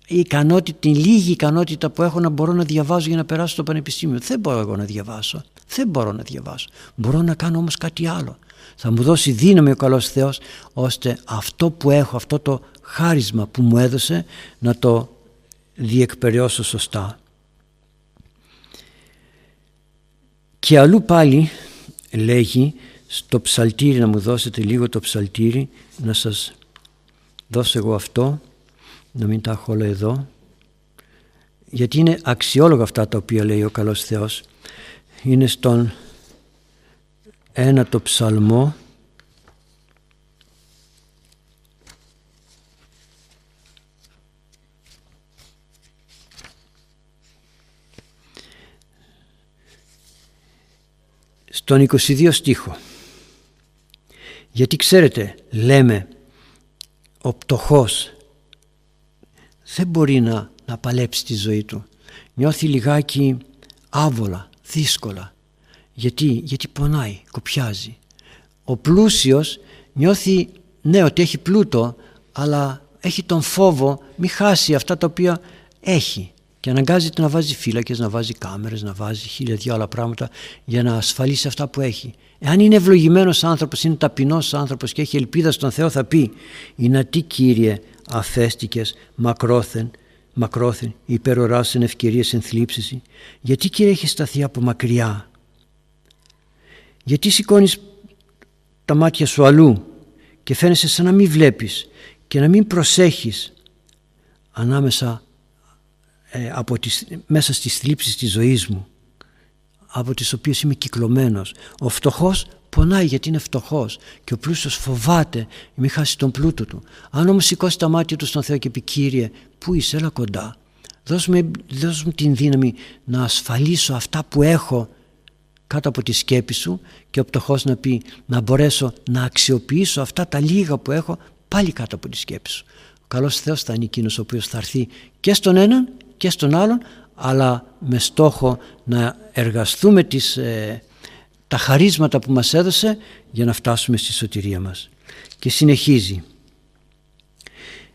Speaker 1: ικανότητα, την λίγη ικανότητα που έχω να μπορώ να διαβάζω για να περάσω στο πανεπιστήμιο. Δεν μπορώ εγώ να διαβάσω. Δεν μπορώ να διαβάσω. Μπορώ να κάνω όμως κάτι άλλο. Θα μου δώσει δύναμη ο καλός Θεός ώστε αυτό που έχω, αυτό το χάρισμα που μου έδωσε να το διεκπαιρεώσω σωστά. Και αλλού πάλι λέγει στο ψαλτήρι να μου δώσετε λίγο το ψαλτήρι να σας δώσω εγώ αυτό να μην τα έχω όλα εδώ γιατί είναι αξιόλογα αυτά τα οποία λέει ο καλός Θεός είναι στον ένα το ψαλμό στον 22 στίχο. Γιατί ξέρετε λέμε ο πτωχός δεν μπορεί να, να παλέψει τη ζωή του. Νιώθει λιγάκι άβολα, δύσκολα. Γιατί, γιατί πονάει, κοπιάζει. Ο πλούσιος νιώθει ναι ότι έχει πλούτο αλλά έχει τον φόβο μη χάσει αυτά τα οποία έχει και αναγκάζεται να βάζει φύλακες, να βάζει κάμερες, να βάζει χίλια δυο άλλα πράγματα για να ασφαλίσει αυτά που έχει. Εάν είναι ευλογημένος άνθρωπος, είναι ταπεινός άνθρωπος και έχει ελπίδα στον Θεό θα πει «Είναι τι Κύριε αφέστηκες μακρόθεν, μακρόθεν υπεροράσεν ευκαιρίες ενθλίψεις γιατί Κύριε έχεις σταθεί από μακριά; Γιατί σηκώνεις τα μάτια σου αλλού και φαίνεσαι σαν να μην βλέπεις και να μην προσέχεις ανάμεσα ε, από τις, μέσα στις θλίψεις της ζωής μου από τις οποίες είμαι κυκλωμένος. Ο φτωχός πονάει γιατί είναι φτωχός και ο πλούσιος φοβάται μη χάσει τον πλούτο του. Αν όμως σηκώσει τα μάτια του στον Θεό και πει Κύριε πού είσαι έλα κοντά δώσ' μου, δώσ μου την δύναμη να ασφαλίσω αυτά που έχω κάτω από τη σκέπη σου και ο πτωχός να πει να μπορέσω να αξιοποιήσω αυτά τα λίγα που έχω πάλι κάτω από τη σκέπη σου. Ο καλός Θεός θα είναι εκείνος ο οποίος θα έρθει και στον έναν και στον άλλον αλλά με στόχο να εργαστούμε τις, ε, τα χαρίσματα που μας έδωσε για να φτάσουμε στη σωτηρία μας. Και συνεχίζει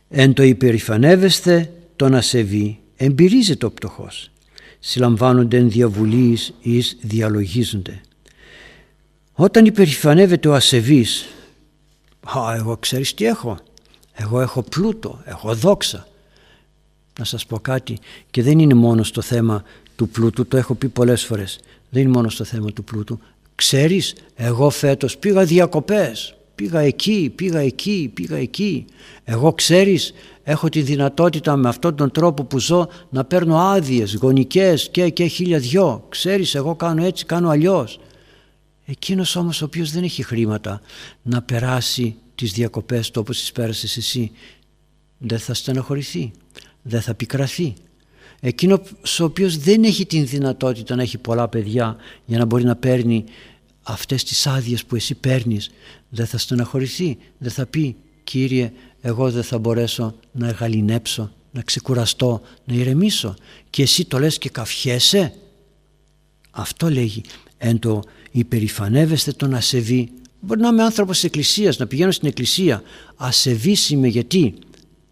Speaker 1: «Εν το υπερηφανεύεστε τον ασεβή εμπειρίζεται ο πτωχός. Συλλαμβάνονται εν διαβουλείς εις διαλογίζονται. Όταν υπερηφανεύεται ο ασεβής «Α, εγώ ξέρεις τι έχω, εγώ έχω πλούτο, έχω δόξα, να σας πω κάτι και δεν είναι μόνο στο θέμα του πλούτου, το έχω πει πολλές φορές. Δεν είναι μόνο στο θέμα του πλούτου. Ξέρεις, εγώ φέτος πήγα διακοπές, πήγα εκεί, πήγα εκεί, πήγα εκεί. Εγώ ξέρεις, έχω τη δυνατότητα με αυτόν τον τρόπο που ζω να παίρνω άδειες, γονικές και, και χίλια δυο. Ξέρεις, εγώ κάνω έτσι, κάνω αλλιώς. Εκείνος όμως ο οποίος δεν έχει χρήματα να περάσει τις διακοπές του όπως τις πέρασες εσύ, δεν θα στεναχωρηθεί δεν θα πικραθεί. Εκείνο ο οποίος δεν έχει την δυνατότητα να έχει πολλά παιδιά για να μπορεί να παίρνει αυτές τις άδειες που εσύ παίρνεις δεν θα στεναχωρηθεί, δεν θα πει Κύριε εγώ δεν θα μπορέσω να γαλινέψω, να ξεκουραστώ, να ηρεμήσω και εσύ το λες και καφιέσαι. Αυτό λέγει εν το υπερηφανεύεστε τον ασεβή. Μπορεί να είμαι άνθρωπος της εκκλησίας, να πηγαίνω στην εκκλησία. Ασεβής είμαι γιατί;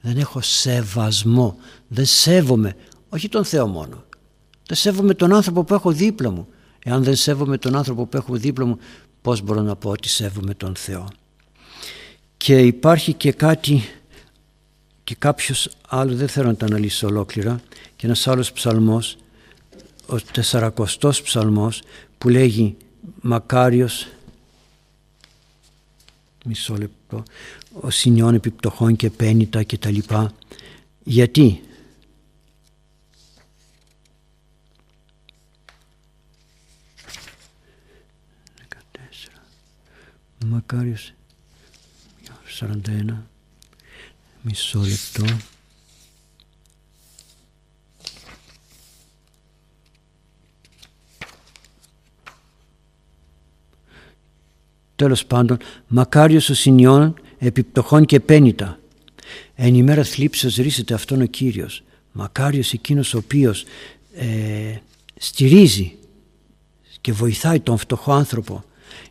Speaker 1: Δεν έχω σεβασμό, δεν σέβομαι, όχι τον Θεό μόνο. Δεν σέβομαι τον άνθρωπο που έχω δίπλα μου. Εάν δεν σέβομαι τον άνθρωπο που έχω δίπλα μου, πώς μπορώ να πω ότι σέβομαι τον Θεό; Και υπάρχει και κάτι και κάποιος άλλος, δεν θέλω να τα αναλύσω ολόκληρα, και ένας άλλος ψαλμός, ο τεσσαρακοστός ψαλμός που λέγει «Μακάριος μισό λεπτό, ο συνιών επιπτωχών και πένιτα και τα λοιπά. Γιατί; Μακάριος. 41 μισό λεπτό. Τέλος πάντων, μακάριος ο συνιών επιπτωχών και πένιτα. Εν ημέρα θλίψεως ρίσεται αυτόν ο Κύριος. Μακάριος εκείνος ο οποίος ε, στηρίζει και βοηθάει τον φτωχό άνθρωπο.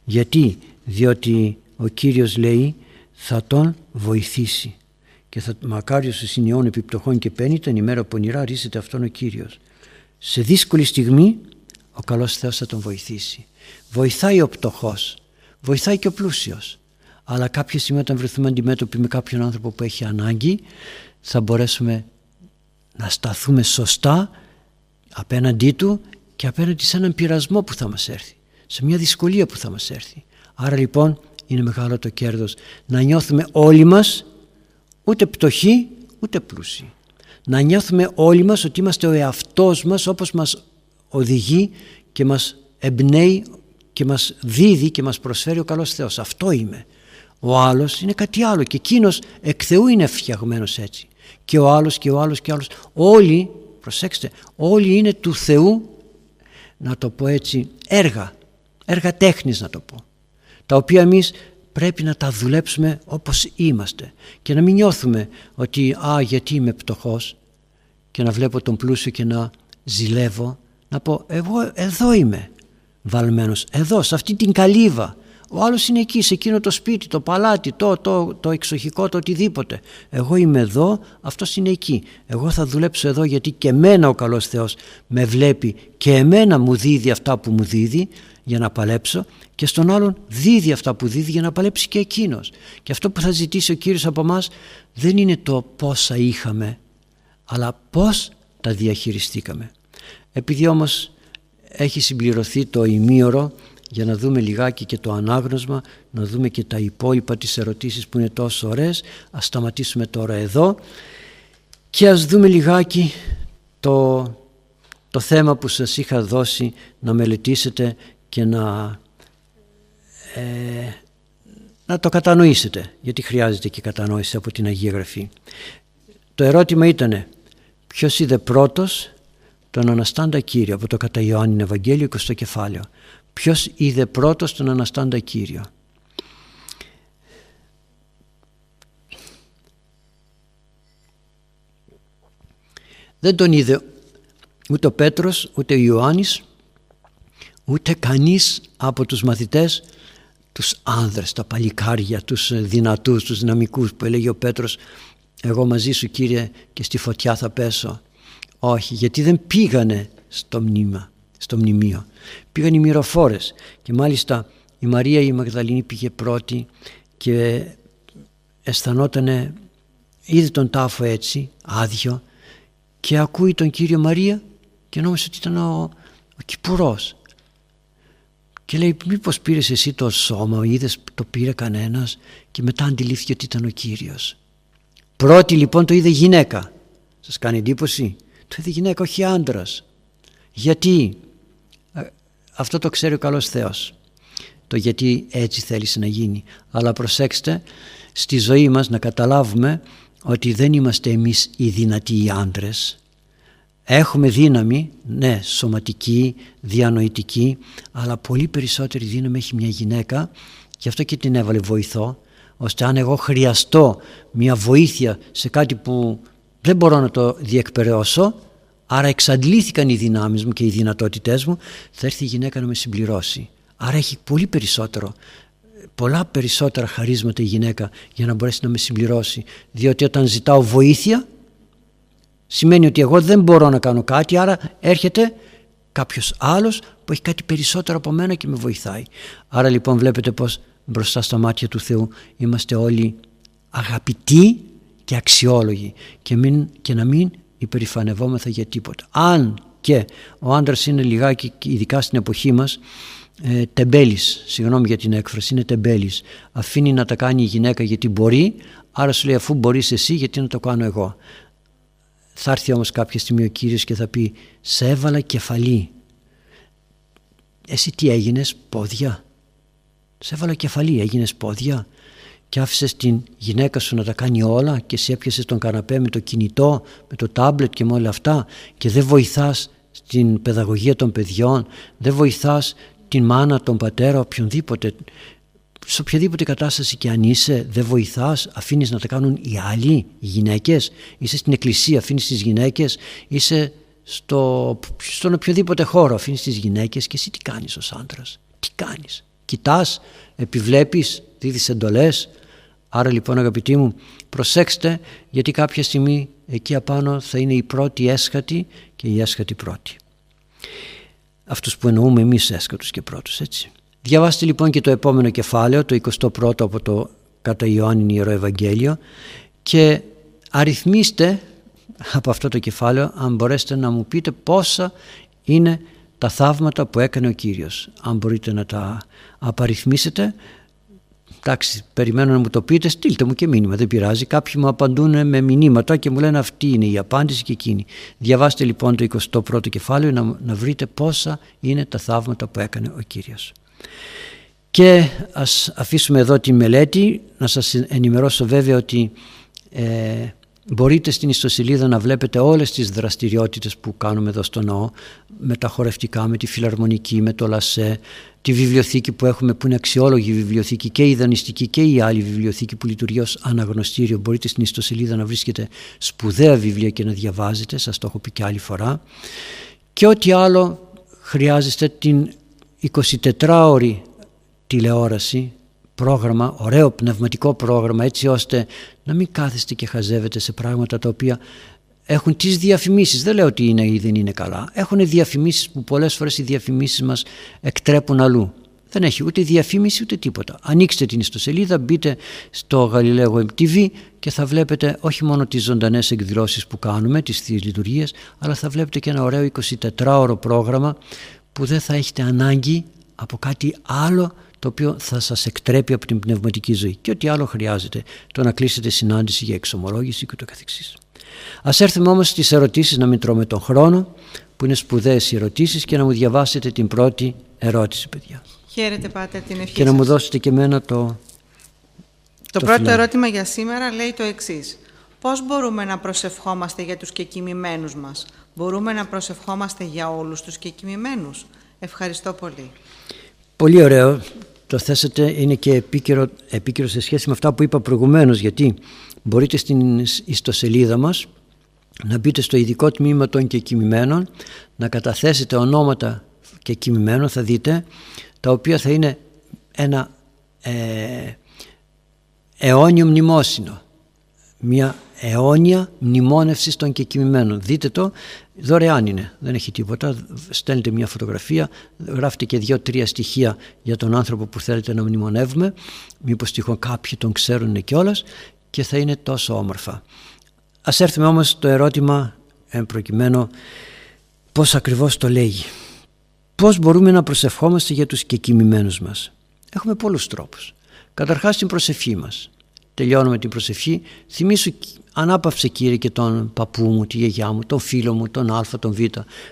Speaker 1: Γιατί, διότι ο Κύριος λέει θα τον βοηθήσει και θα μακάριος συνειών επιπτωχών και πένει την ημέρα που πονηρά ρίσεται αυτόν ο Κύριος. Σε δύσκολη στιγμή ο καλός Θεός θα τον βοηθήσει. Βοηθάει ο πτωχός, βοηθάει και ο πλούσιος. Αλλά κάποια στιγμή όταν βρεθούμε αντιμέτωποι με κάποιον άνθρωπο που έχει ανάγκη θα μπορέσουμε να σταθούμε σωστά απέναντί του και απέναντι σε έναν πειρασμό που θα μας έρθει, σε μια δυσκολία που θα μας έρθει. Άρα λοιπόν είναι μεγάλο το κέρδος να νιώθουμε όλοι μας ούτε πτωχοί ούτε πλούσιοι. Να νιώθουμε όλοι μας ότι είμαστε ο εαυτός μας όπως μας οδηγεί και μας εμπνέει και μας δίδει και μας προσφέρει ο καλός Θεός. Αυτό είμαι. Ο άλλος είναι κάτι άλλο και εκείνος εκ Θεού είναι φτιαγμένος έτσι. Και ο άλλος και ο άλλος και ο άλλος. Όλοι, προσέξτε, όλοι είναι του Θεού, να το πω έτσι, έργα. Έργα τέχνης να το πω. Τα οποία εμείς πρέπει να τα δουλέψουμε όπως είμαστε και να μην νιώθουμε ότι «Α, γιατί είμαι πτωχός» και να βλέπω τον πλούσιο και να ζηλεύω να πω «Εγώ εδώ είμαι βαλμένος, εδώ, σε αυτή την καλύβα». Ο άλλος είναι εκεί, σε εκείνο το σπίτι, το παλάτι, το, το, το εξοχικό, το οτιδήποτε. Εγώ είμαι εδώ, αυτός είναι εκεί. Εγώ θα δουλέψω εδώ γιατί και εμένα ο καλός Θεός με βλέπει και εμένα μου δίδει αυτά που μου δίδει για να παλέψω και στον άλλον δίδει αυτά που δίδει για να παλέψει και εκείνος. Και αυτό που θα ζητήσει ο Κύριος από μας δεν είναι το πόσα είχαμε, αλλά πώς τα διαχειριστήκαμε. Επειδή όμως έχει συμπληρωθεί το ημίωρο για να δούμε λιγάκι και το ανάγνωσμα, να δούμε και τα υπόλοιπα τις ερωτήσεις που είναι τόσο ωραίες, ας σταματήσουμε τώρα εδώ και ας δούμε λιγάκι το, το θέμα που σας είχα δώσει να μελετήσετε και να, ε, να το κατανοήσετε γιατί χρειάζεται και κατανόηση από την Αγία Γραφή. Το ερώτημα ήταν ποιος είδε πρώτος τον Αναστάντα Κύριο από το κατά Ιωάννη Ευαγγέλιο 20 κεφάλαιο. Ποιος είδε πρώτος τον Αναστάντα Κύριο; Δεν τον είδε ούτε ο Πέτρος ούτε ο Ιωάννης ούτε κανείς από τους μαθητές τους άνδρες, τα παλικάρια, τους δυνατούς, τους δυναμικούς που έλεγε ο Πέτρος εγώ μαζί σου Κύριε και στη φωτιά θα πέσω όχι γιατί δεν πήγανε στο, μνήμα, στο μνημείο πήγαν οι μυροφόρες και μάλιστα η Μαρία η Μαγδαληνή πήγε πρώτη και αισθανότανε είδε τον τάφο έτσι άδειο και ακούει τον Κύριο Μαρία και νόμιζε ότι ήταν ο, ο Κυπουρός και λέει μήπως πήρες εσύ το σώμα, είδες το πήρε κανένας και μετά αντιλήφθηκε ότι ήταν ο Κύριος. Πρώτη λοιπόν το είδε γυναίκα. Σας κάνει εντύπωση. Το είδε γυναίκα όχι άντρας. Γιατί αυτό το ξέρει ο καλός Θεός. Το γιατί έτσι θέλησε να γίνει. Αλλά προσέξτε στη ζωή μας να καταλάβουμε ότι δεν είμαστε εμείς οι δυνατοί οι άντρες Έχουμε δύναμη, ναι, σωματική, διανοητική, αλλά πολύ περισσότερη δύναμη έχει μια γυναίκα και αυτό και την έβαλε βοηθό, ώστε αν εγώ χρειαστώ μια βοήθεια σε κάτι που δεν μπορώ να το διεκπαιρεώσω, άρα εξαντλήθηκαν οι δυνάμεις μου και οι δυνατότητές μου, θα έρθει η γυναίκα να με συμπληρώσει. Άρα έχει πολύ περισσότερο, πολλά περισσότερα χαρίσματα η γυναίκα για να μπορέσει να με συμπληρώσει, διότι όταν ζητάω βοήθεια Σημαίνει ότι εγώ δεν μπορώ να κάνω κάτι, άρα έρχεται κάποιος άλλος που έχει κάτι περισσότερο από μένα και με βοηθάει. Άρα λοιπόν βλέπετε πως μπροστά στα μάτια του Θεού είμαστε όλοι αγαπητοί και αξιόλογοι και, μην, και να μην υπερηφανευόμεθα για τίποτα. Αν και ο άντρας είναι λιγάκι, ειδικά στην εποχή μας, ε, τεμπέλης, συγγνώμη για την έκφραση, είναι τεμπέλης. Αφήνει να τα κάνει η γυναίκα γιατί μπορεί, άρα σου λέει αφού μπορείς εσύ γιατί να το κάνω εγώ. Θα έρθει όμως κάποια στιγμή ο Κύριος και θα πει «Σε έβαλα κεφαλή». Εσύ τι έγινες, πόδια; Σε έβαλα κεφαλή, έγινες πόδια και άφησες την γυναίκα σου να τα κάνει όλα και σε έπιασες τον καναπέ με το κινητό, με το τάμπλετ και με όλα αυτά και δεν βοηθάς στην παιδαγωγία των παιδιών, δεν βοηθάς την μάνα, τον πατέρα, οποιονδήποτε σε οποιαδήποτε κατάσταση και αν είσαι δεν βοηθάς, αφήνεις να τα κάνουν οι άλλοι, οι γυναίκες, είσαι στην εκκλησία, αφήνεις τις γυναίκες, είσαι στο, στον οποιοδήποτε χώρο, αφήνεις τις γυναίκες και εσύ τι κάνεις ως άντρας, τι κάνεις, κοιτάς, επιβλέπεις, δίδεις εντολές, Άρα λοιπόν αγαπητοί μου προσέξτε γιατί κάποια στιγμή εκεί απάνω θα είναι η πρώτη έσχατη και η έσχατη πρώτη. Αυτούς που εννοούμε εμείς έσχατους και πρώτους έτσι. Διαβάστε λοιπόν και το επόμενο κεφάλαιο, το 21ο από το κατά Ιωάννη Ιερό Ευαγγέλιο και αριθμίστε από αυτό το κεφάλαιο αν μπορέσετε να μου πείτε πόσα είναι τα θαύματα που έκανε ο Κύριος. Αν μπορείτε να τα απαριθμίσετε, εντάξει, περιμένω να μου το πείτε, στείλτε μου και μήνυμα, δεν πειράζει. Κάποιοι μου απαντούν με μηνύματα και μου λένε αυτή είναι η απάντηση και εκείνη. Διαβάστε λοιπόν το 21ο κεφάλαιο να, να βρείτε πόσα είναι τα θαύματα που έκανε ο Κύριος. Και ας αφήσουμε εδώ τη μελέτη, να σας ενημερώσω βέβαια ότι ε, μπορείτε στην ιστοσελίδα να βλέπετε όλες τις δραστηριότητες που κάνουμε εδώ στο ναό με τα χορευτικά, με τη φιλαρμονική, με το λασέ, τη βιβλιοθήκη που έχουμε που είναι αξιόλογη βιβλιοθήκη και η δανειστική και η άλλη βιβλιοθήκη που λειτουργεί ως αναγνωστήριο. Μπορείτε στην ιστοσελίδα να βρίσκετε σπουδαία βιβλία και να διαβάζετε, σας το έχω πει και άλλη φορά. Και ό,τι άλλο χρειάζεστε την 24ωρη τηλεόραση, πρόγραμμα, ωραίο πνευματικό πρόγραμμα έτσι ώστε να μην κάθεστε και χαζεύετε σε πράγματα τα οποία έχουν τις διαφημίσεις. Δεν λέω ότι είναι ή δεν είναι καλά. Έχουν διαφημίσεις που πολλές φορές οι διαφημίσεις μας εκτρέπουν αλλού. Δεν έχει ούτε διαφήμιση ούτε τίποτα. Ανοίξτε την ιστοσελίδα, μπείτε στο Γαλιλαίο MTV και θα βλέπετε όχι μόνο τις ζωντανές εκδηλώσεις που κάνουμε, τις θείες λειτουργίες, αλλά θα βλέπετε και ένα ωραίο 24ωρο πρόγραμμα που δεν θα έχετε ανάγκη από κάτι άλλο το οποίο θα σας εκτρέπει από την πνευματική ζωή και ό,τι άλλο χρειάζεται το να κλείσετε συνάντηση για εξομολόγηση και το καθεξής. Ας έρθουμε όμως στις ερωτήσεις να μην τρώμε τον χρόνο που είναι σπουδαίες οι ερωτήσεις και να μου διαβάσετε την πρώτη ερώτηση παιδιά.
Speaker 2: Χαίρετε πάτε την ευχή
Speaker 1: Και να μου δώσετε και εμένα το
Speaker 2: Το, το πρώτο ερώτημα για σήμερα λέει το εξής. Πώς μπορούμε να προσευχόμαστε για τους κεκοιμημένους μας; Μπορούμε να προσευχόμαστε για όλους τους κεκοιμημένους; Ευχαριστώ πολύ.
Speaker 1: Πολύ ωραίο το θέσατε είναι και επίκαιρο, επίκαιρο σε σχέση με αυτά που είπα προηγουμένως γιατί μπορείτε στην ιστοσελίδα μας να μπείτε στο ειδικό τμήμα των κεκοιμημένων να καταθέσετε ονόματα κεκοιμημένων θα δείτε τα οποία θα είναι ένα ε, αιώνιο μνημόσυνο μια αιώνια μνημόνευση των κεκοιμημένων. Δείτε το, δωρεάν είναι, δεν έχει τίποτα. Στέλνετε μια φωτογραφία, γράφετε και δύο-τρία στοιχεία για τον άνθρωπο που θέλετε να μνημονεύουμε. Μήπως τυχόν κάποιοι τον ξέρουν κιόλας και θα είναι τόσο όμορφα. Ας έρθουμε όμως στο ερώτημα, εν προκειμένου, πώς ακριβώς το λέγει. Πώς μπορούμε να προσευχόμαστε για τους κεκοιμημένους μας. Έχουμε πολλούς τρόπους. Καταρχάς την προσευχή μας τελειώνουμε την προσευχή, θυμήσου ανάπαυσε Κύριε και τον παππού μου, τη γιαγιά μου, τον φίλο μου, τον Α, τον Β.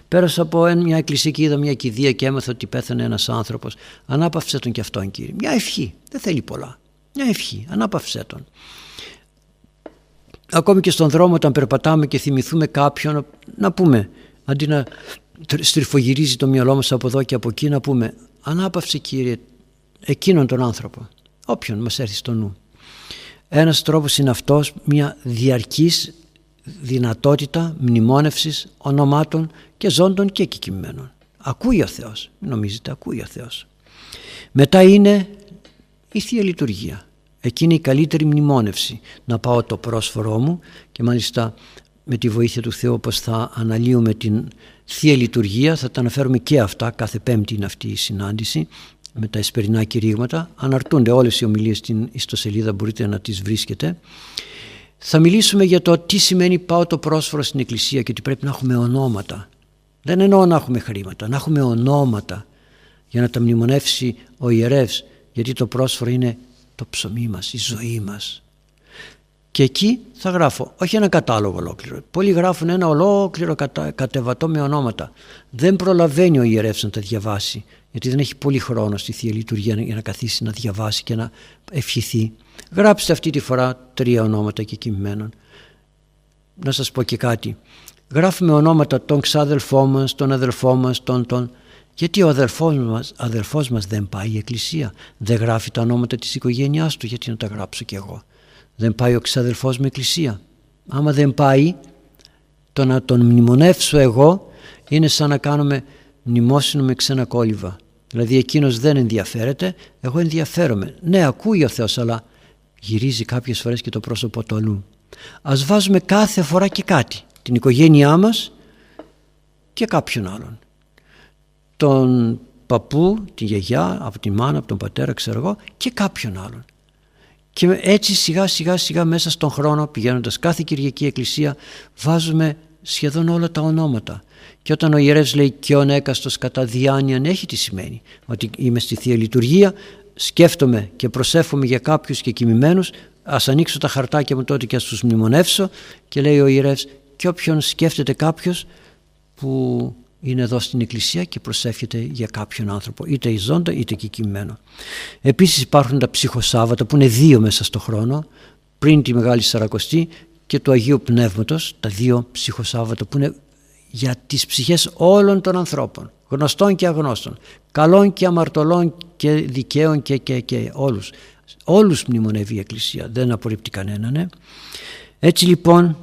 Speaker 1: Πέρασα από μια εκκλησία και είδα μια κηδεία και έμαθα ότι πέθανε ένας άνθρωπος. Ανάπαυσε τον και αυτόν Κύριε. Μια ευχή, δεν θέλει πολλά. Μια ευχή, ανάπαυσε τον. Ακόμη και στον δρόμο όταν περπατάμε και θυμηθούμε κάποιον να πούμε, αντί να στριφογυρίζει το μυαλό μας από εδώ και από εκεί, να πούμε ανάπαυσε Κύριε εκείνον τον άνθρωπο, όποιον μας έρθει στο νου. Ένας τρόπος είναι αυτός μια διαρκής δυνατότητα μνημόνευσης ονομάτων και ζώντων και κεκτημένων. Ακούει ο Θεός, νομίζετε ακούει ο Θεός. Μετά είναι η Θεία Λειτουργία. Εκείνη η καλύτερη μνημόνευση. Να πάω το πρόσφορό μου και μάλιστα με τη βοήθεια του Θεού όπως θα αναλύουμε την Θεία Λειτουργία θα τα αναφέρουμε και αυτά, κάθε πέμπτη είναι αυτή η συνάντηση με τα εσπερινά κηρύγματα. Αναρτούνται όλες οι ομιλίες στην ιστοσελίδα, μπορείτε να τις βρίσκετε. Θα μιλήσουμε για το τι σημαίνει πάω το πρόσφορο στην εκκλησία και ότι πρέπει να έχουμε ονόματα. Δεν εννοώ να έχουμε χρήματα, να έχουμε ονόματα για να τα μνημονεύσει ο ιερεύς γιατί το πρόσφορο είναι το ψωμί μας, η ζωή μας. Και εκεί θα γράφω, όχι ένα κατάλογο ολόκληρο. Πολλοί γράφουν ένα ολόκληρο κατεβατό με ονόματα. Δεν προλαβαίνει ο ιερεύς να τα διαβάσει γιατί δεν έχει πολύ χρόνο στη Θεία Λειτουργία για να καθίσει να διαβάσει και να ευχηθεί. Γράψτε αυτή τη φορά τρία ονόματα και κειμένων. Να σας πω και κάτι. Γράφουμε ονόματα των ξάδελφών μας, των αδελφών μας, των, των... Γιατί ο αδελφός μας, αδελφός μας δεν πάει η εκκλησία. Δεν γράφει τα ονόματα της οικογένειάς του. Γιατί να τα γράψω κι εγώ; Δεν πάει ο ξαδελφός με εκκλησία. Άμα δεν πάει, το να τον μνημονεύσω εγώ είναι σαν να κάνουμε μνημόσυνο με ξένα κόλληβα. Δηλαδή εκείνος δεν ενδιαφέρεται, εγώ ενδιαφέρομαι. Ναι, ακούει ο Θεός, αλλά γυρίζει κάποιες φορές και το πρόσωπο του αλλού. Ας βάζουμε κάθε φορά και κάτι. Την οικογένειά μας και κάποιον άλλον. Τον παππού, τη γιαγιά, από τη μάνα, από τον πατέρα, ξέρω εγώ, και κάποιον άλλον. Και έτσι σιγά σιγά σιγά μέσα στον χρόνο πηγαίνοντας κάθε Κυριακή Εκκλησία βάζουμε σχεδόν όλα τα ονόματα. Και όταν ο ιερεύς λέει «και ο έκαστος κατά διάνοιαν» έχει τι σημαίνει. Ότι είμαι στη Θεία Λειτουργία, σκέφτομαι και προσέφομαι για κάποιους και κοιμημένους, ας ανοίξω τα χαρτάκια μου τότε και ας τους μνημονεύσω και λέει ο ιερεύς «και όποιον σκέφτεται κάποιος που είναι εδώ στην εκκλησία και προσεύχεται για κάποιον άνθρωπο είτε η ζώντα είτε και κοιμημένο. Επίσης υπάρχουν τα ψυχοσάββατα που είναι δύο μέσα στο χρόνο πριν τη Μεγάλη Σαρακοστή και του Αγίου Πνεύματος τα δύο ψυχοσάββατα που είναι για τις ψυχές όλων των ανθρώπων γνωστών και αγνώστων καλών και αμαρτωλών και δικαίων και, και, και όλους όλους μνημονεύει η Εκκλησία δεν απορρίπτει κανέναν ναι. έτσι λοιπόν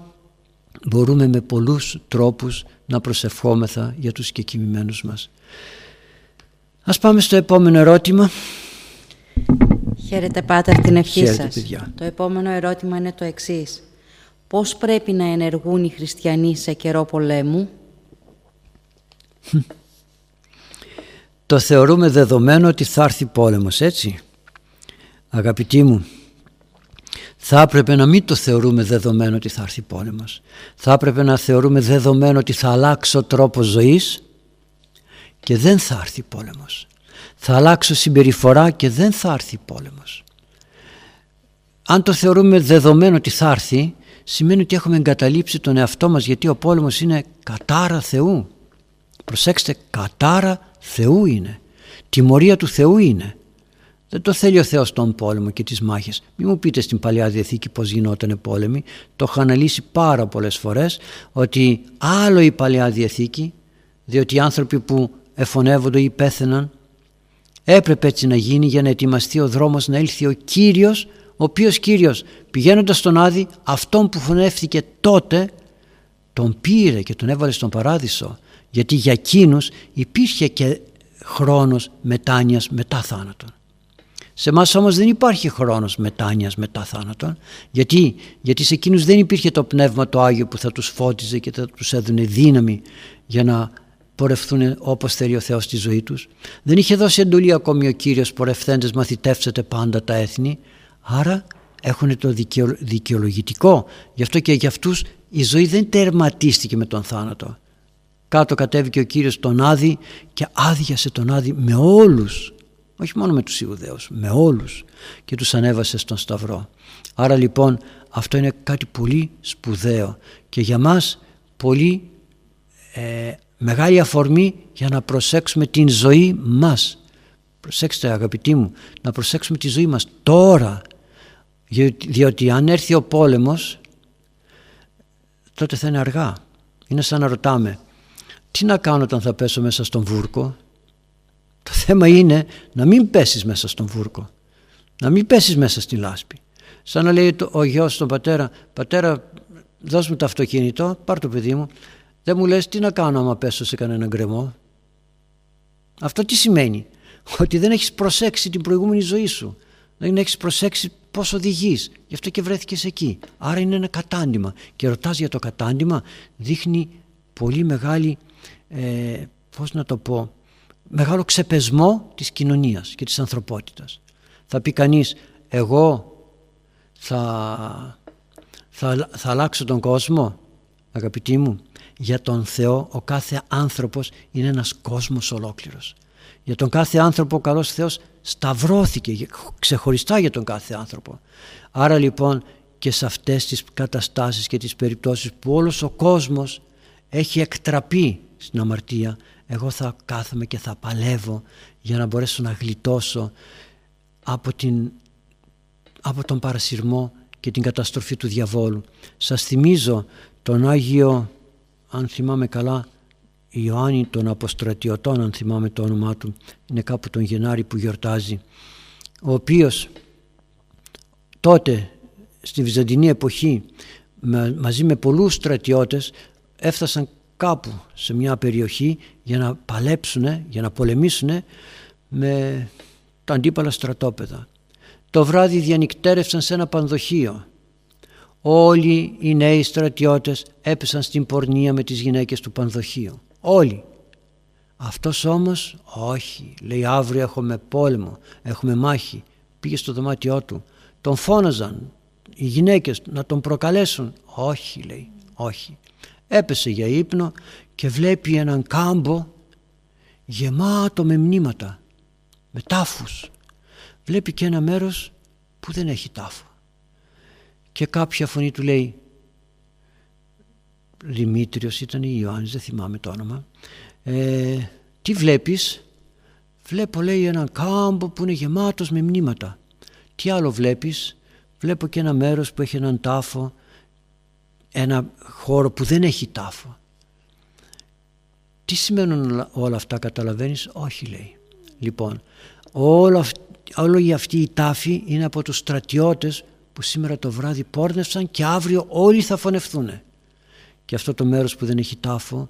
Speaker 1: μπορούμε με πολλούς τρόπους να προσευχόμεθα για τους κεκοιμημένους μας. Ας πάμε στο επόμενο ερώτημα.
Speaker 3: Χαίρετε Πάτερ την ευχή Χαίρετε, σας. Παιδιά. Το επόμενο ερώτημα είναι το εξής. Πώς πρέπει να ενεργούν οι χριστιανοί σε καιρό πολέμου;
Speaker 1: Το θεωρούμε δεδομένο ότι θα έρθει πόλεμος, έτσι. Αγαπητοί μου, θα έπρεπε να μην το θεωρούμε δεδομένο ότι θα έρθει πόλεμος. Θα έπρεπε να θεωρούμε δεδομένο ότι θα αλλάξω τρόπος ζωής και δεν θα έρθει πόλεμος. Θα αλλάξω συμπεριφορά και δεν θα έρθει πόλεμος. Αν το θεωρούμε δεδομένο ότι θα έρθει, σημαίνει ότι έχουμε εγκαταλείψει τον εαυτό μας γιατί ο πόλεμος είναι κατάρα Θεού. Προσέξτε, κατάρα Θεού είναι. Τιμωρία του Θεού είναι. Δεν το θέλει ο Θεός τον πόλεμο και τις μάχες. Μην μου πείτε στην Παλιά Διαθήκη πώς γινόταν πόλεμοι. Το έχω αναλύσει πάρα πολλές φορές ότι άλλο η Παλιά Διαθήκη διότι οι άνθρωποι που εφωνεύονται ή πέθαιναν έπρεπε έτσι να γίνει για να ετοιμαστεί ο δρόμος να έλθει ο Κύριος ο οποίος Κύριος πηγαίνοντας στον Άδη αυτόν που φωνεύτηκε τότε τον πήρε και τον έβαλε στον παράδεισο γιατί για εκείνους υπήρχε και χρόνος μετάνοιας μετά θάνατον. Σε εμάς όμως δεν υπάρχει χρόνος μετάνοιας μετά θάνατον. Γιατί; Γιατί σε εκείνους δεν υπήρχε το Πνεύμα το Άγιο που θα τους φώτιζε και θα τους έδωνε δύναμη για να πορευθούν όπως θέλει ο Θεός στη ζωή τους. Δεν είχε δώσει εντολή ακόμη ο Κύριος πορευθέντες μαθητεύσετε πάντα τα έθνη. Άρα έχουν το δικαιολογητικό. Γι' αυτό και για αυτούς η ζωή δεν τερματίστηκε με τον θάνατο. Κάτω κατέβηκε ο Κύριος τον Άδη και άδειασε τον Άδη με όλους όχι μόνο με τους Ιουδαίους, με όλους και τους ανέβασε στον Σταυρό. Άρα λοιπόν αυτό είναι κάτι πολύ σπουδαίο και για μας πολύ ε, μεγάλη αφορμή για να προσέξουμε την ζωή μας. Προσέξτε αγαπητοί μου, να προσέξουμε τη ζωή μας τώρα διότι αν έρθει ο πόλεμος τότε θα είναι αργά. Είναι σαν να ρωτάμε τι να κάνω όταν θα πέσω μέσα στον βούρκο; Το θέμα είναι να μην πέσεις μέσα στον βούρκο. Να μην πέσεις μέσα στη λάσπη. Σαν να λέει ο γιος στον πατέρα, πατέρα δώσ' μου το αυτοκίνητο, πάρ το παιδί μου. Δεν μου λες τι να κάνω άμα πέσω σε κανένα γκρεμό. Αυτό τι σημαίνει; Ότι δεν έχεις προσέξει την προηγούμενη ζωή σου. Δεν έχεις προσέξει πώς οδηγείς. Γι' αυτό και βρέθηκες εκεί. Άρα είναι ένα κατάντημα. Και ρωτάς για το κατάντημα δείχνει πολύ μεγάλη, ε, πώς να το πω, μεγάλο ξεπεσμό της κοινωνίας και της ανθρωπότητας. Θα πει κανείς εγώ θα, θα, θα αλλάξω τον κόσμο αγαπητοί μου για τον Θεό ο κάθε άνθρωπος είναι ένας κόσμος ολόκληρος. Για τον κάθε άνθρωπο ο καλός Θεός σταυρώθηκε ξεχωριστά για τον κάθε άνθρωπο. Άρα λοιπόν και σε αυτές τις καταστάσεις και τις περιπτώσεις που όλος ο κόσμος έχει εκτραπεί στην αμαρτία εγώ θα κάθομαι και θα παλεύω για να μπορέσω να γλιτώσω από, την, από τον παρασυρμό και την καταστροφή του διαβόλου. Σας θυμίζω τον Άγιο, αν θυμάμαι καλά, Ιωάννη των Αποστρατιωτών, αν θυμάμαι το όνομά του, είναι κάπου τον Γενάρη που γιορτάζει, ο οποίος τότε στη Βυζαντινή εποχή μαζί με πολλούς στρατιώτες έφτασαν κάπου σε μια περιοχή για να παλέψουν, για να πολεμήσουν με τα αντίπαλα στρατόπεδα. Το βράδυ διανυκτέρευσαν σε ένα πανδοχείο. Όλοι οι νέοι στρατιώτες έπεσαν στην πορνεία με τις γυναίκες του πανδοχείου. Όλοι. Αυτός όμως όχι. Λέει αύριο έχουμε πόλεμο, έχουμε μάχη. Πήγε στο δωμάτιό του. Τον φώναζαν οι γυναίκες να τον προκαλέσουν. Όχι λέει, όχι. Έπεσε για ύπνο και βλέπει έναν κάμπο γεμάτο με μνήματα, με τάφους. Βλέπει και ένα μέρος που δεν έχει τάφο. Και κάποια φωνή του λέει Δημήτριος ήταν ή Ιωάννης, δεν θυμάμαι το όνομα. Ε, τι βλέπεις; Βλέπω λέει έναν κάμπο που είναι γεμάτος με μνήματα. Τι άλλο βλέπεις; Βλέπω και ένα μέρος που έχει έναν τάφο, ένα χώρο που δεν έχει τάφο. Τι σημαίνουν όλα αυτά καταλαβαίνεις; Όχι λέει. Λοιπόν, όλο, όλη αυτή η τάφη είναι από τους στρατιώτες που σήμερα το βράδυ πόρνευσαν και αύριο όλοι θα φωνευτούν. Και αυτό το μέρος που δεν έχει τάφο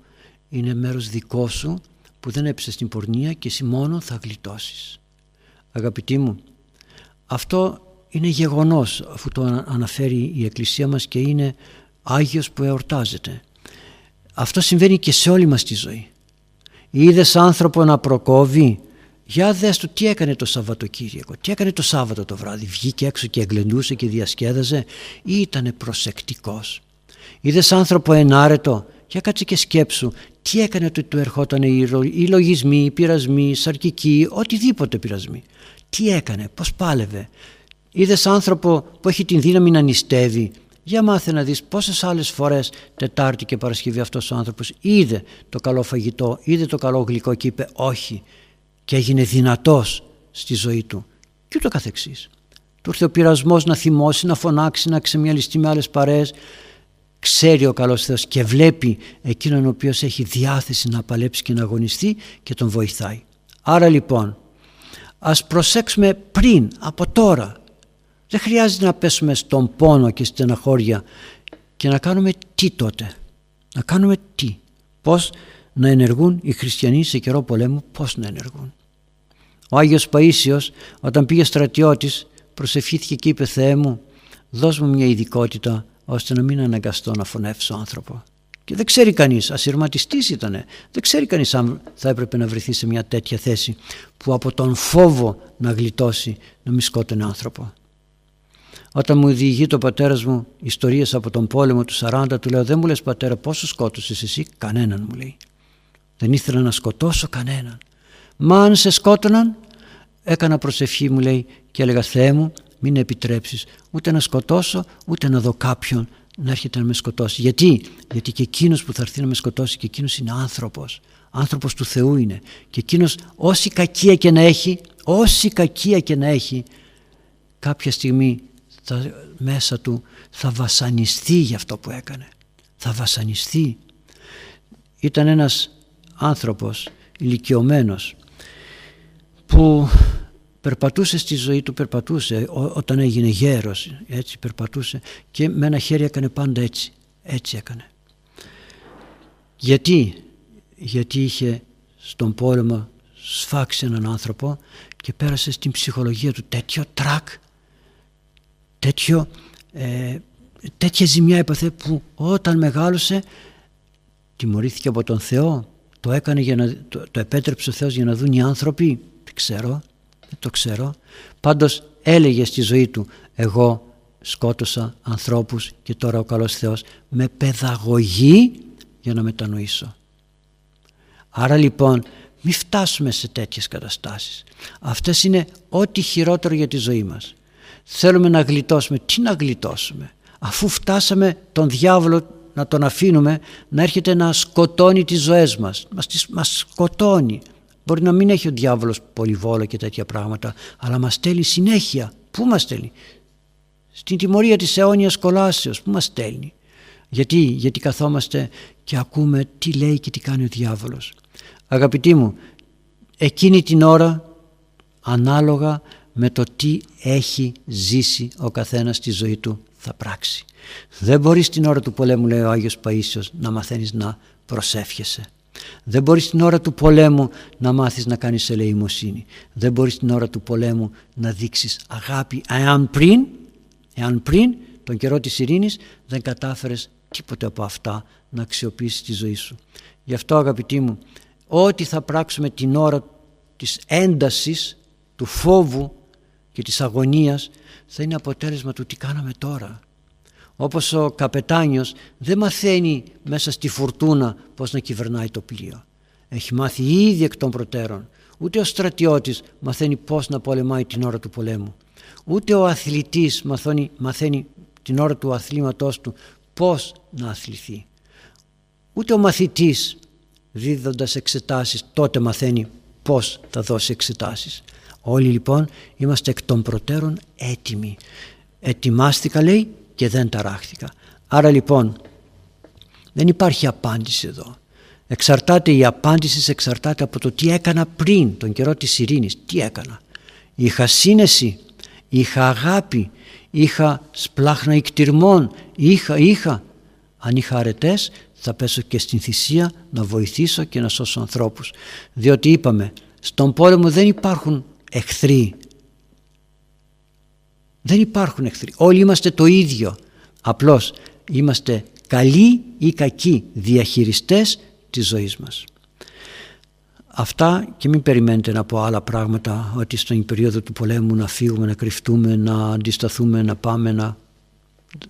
Speaker 1: είναι μέρος δικό σου που δεν έπεσε στην πορνεία και εσύ μόνο θα γλιτώσεις. Αγαπητοί μου, αυτό είναι γεγονός αφού το αναφέρει η Εκκλησία μας και είναι Άγιος που εορτάζεται. Αυτό συμβαίνει και σε όλη μας τη ζωή. Είδες άνθρωπο να προκόβει, για δες του τι έκανε το Σαββατοκύριακο, τι έκανε το Σάββατο το βράδυ, βγήκε έξω και εγκλεντούσε και διασκέδαζε; Ή ήταν προσεκτικός. Είδες άνθρωπο ενάρετο, για κάτσε και σκέψου τι έκανε ότι του ερχόταν οι λογισμοί, οι πειρασμοί, οι σαρκικοί, οτιδήποτε πειρασμοί; Τι έκανε, πώς πάλευε; Είδες άνθρωπο που έχει την δύναμη να νηστεύει, για μάθε να δεις πόσες άλλες φορές Τετάρτη και Παρασκευή αυτός ο άνθρωπος είδε το καλό φαγητό, είδε το καλό γλυκό και είπε όχι και έγινε δυνατός στη ζωή του και ούτω καθεξής. Του ήρθε ο πειρασμός να θυμώσει, να φωνάξει, να ξεμιαλιστεί με άλλες παρέες. Ξέρει ο καλός Θεός και βλέπει εκείνον ο οποίος έχει διάθεση να παλέψει και να αγωνιστεί και τον βοηθάει. Άρα λοιπόν ας προσέξουμε πριν, από τώρα, δεν χρειάζεται να πέσουμε στον πόνο και στεναχώρια και να κάνουμε τι τότε. Να κάνουμε τι. Πώς να ενεργούν οι χριστιανοί σε καιρό πολέμου, πώς να ενεργούν. Ο Άγιος Παΐσιος όταν πήγε στρατιώτης προσευχήθηκε και είπε «Θεέ μου, δώσ' μου μια ειδικότητα ώστε να μην αναγκαστώ να φωνεύσω άνθρωπο». Και δεν ξέρει κανείς, ασυρματιστής ήτανε, δεν ξέρει κανείς αν θα έπρεπε να βρεθεί σε μια τέτοια θέση που από τον φόβο να γλιτώσει να μη σκότωνε άνθρωπο. Όταν μου διηγεί το πατέρας μου ιστορίες από τον πόλεμο του 40, του λέω: Δεν μου λες πατέρα, πόσο σκότωσες εσύ, κανέναν μου λέει. Δεν ήθελα να σκοτώσω κανέναν. Μα αν σε σκότωναν, έκανα προσευχή μου λέει και έλεγα Θεέ μου, μην επιτρέψεις ούτε να σκοτώσω, ούτε να δω κάποιον να έρχεται να με σκοτώσει. Γιατί, Γιατί και εκείνος που θα έρθει να με σκοτώσει και εκείνος είναι άνθρωπος. Άνθρωπος του Θεού είναι. Και εκείνος όση κακία και να έχει, όση κακία και να έχει, κάποια στιγμή θα, μέσα του θα βασανιστεί για αυτό που έκανε. Θα βασανιστεί. Ήταν ένας άνθρωπος ηλικιωμένος που περπατούσε στη ζωή του, περπατούσε όταν έγινε γέρος, έτσι περπατούσε και με ένα χέρι έκανε πάντα έτσι, έτσι έκανε. Γιατί, γιατί είχε στον πόλεμο σφάξει έναν άνθρωπο και πέρασε στην ψυχολογία του τέτοιο τρακ τέτοιο, ε, τέτοια ζημιά έπαθε που όταν μεγάλωσε τιμωρήθηκε από τον Θεό το έκανε για να, το, το επέτρεψε ο Θεός για να δουν οι άνθρωποι δεν ξέρω, δεν το ξέρω. Πάντως έλεγε στη ζωή του εγώ σκότωσα ανθρώπους και τώρα ο καλός Θεός με παιδαγωγή για να μετανοήσω άρα λοιπόν μη φτάσουμε σε τέτοιες καταστάσεις. Αυτές είναι ό,τι χειρότερο για τη ζωή μας θέλουμε να γλιτώσουμε. Τι να γλιτώσουμε; Αφού φτάσαμε τον διάβολο να τον αφήνουμε να έρχεται να σκοτώνει τις ζωές μας. Μας, μας σκοτώνει. Μπορεί να μην έχει ο διάβολος πολυβόλα και τέτοια πράγματα αλλά μας στέλνει συνέχεια. Πού μας στέλνει; Στην τιμωρία της αιώνιας κολάσεως. Πού μας στέλνει; Γιατί, γιατί καθόμαστε και ακούμε τι λέει και τι κάνει ο διάβολος. Αγαπητοί μου, εκείνη την ώρα ανάλογα με το τι έχει ζήσει ο καθένας στη ζωή του θα πράξει. Δεν μπορείς στην ώρα του πολέμου λέει ο Άγιος Παΐσιος να μαθαίνεις να προσεύχεσαι. Δεν μπορείς την ώρα του πολέμου να μάθεις να κάνεις ελεημοσύνη. Δεν μπορείς την ώρα του πολέμου να δείξεις αγάπη. Εάν πριν, εάν πριν τον καιρό της ειρήνης δεν κατάφερες τίποτε από αυτά να αξιοποιήσεις τη ζωή σου. Γι' αυτό αγαπητοί μου, ό,τι θα πράξουμε την ώρα της έντασης, του φόβου και της αγωνίας θα είναι αποτέλεσμα του τι κάναμε τώρα. Όπως ο καπετάνιος δεν μαθαίνει μέσα στη φουρτούνα πώς να κυβερνάει το πλοίο. Έχει μάθει ήδη εκ των προτέρων. Ούτε ο στρατιώτης μαθαίνει πώς να πολεμάει την ώρα του πολέμου. Ούτε ο αθλητής μαθαίνει, μαθαίνει την ώρα του αθλήματός του πώς να αθληθεί. Ούτε ο μαθητής δίδοντας εξετάσεις τότε μαθαίνει πώς θα δώσει εξετάσεις. Όλοι λοιπόν είμαστε εκ των προτέρων έτοιμοι. Ετοιμάστηκα λέει και δεν ταράχθηκα. Άρα λοιπόν δεν υπάρχει απάντηση εδώ. Εξαρτάται η απάντηση εξαρτάται από το τι έκανα πριν τον καιρό της ειρήνης. Τι έκανα. Είχα σύνεση, είχα αγάπη, είχα σπλάχνα ικτυρμών, είχα, είχα. Αν είχα αρετές θα πέσω και στην θυσία να βοηθήσω και να σώσω ανθρώπους. Διότι είπαμε, στον πόλεμο δεν υπάρχουν εχθροί. Δεν υπάρχουν εχθροί. Όλοι είμαστε το ίδιο. Απλώς είμαστε καλοί ή κακοί διαχειριστές της ζωής μας. Αυτά και μην περιμένετε να πω άλλα πράγματα ότι στον περίοδο του πολέμου να φύγουμε, να κρυφτούμε, να αντισταθούμε, να πάμε να...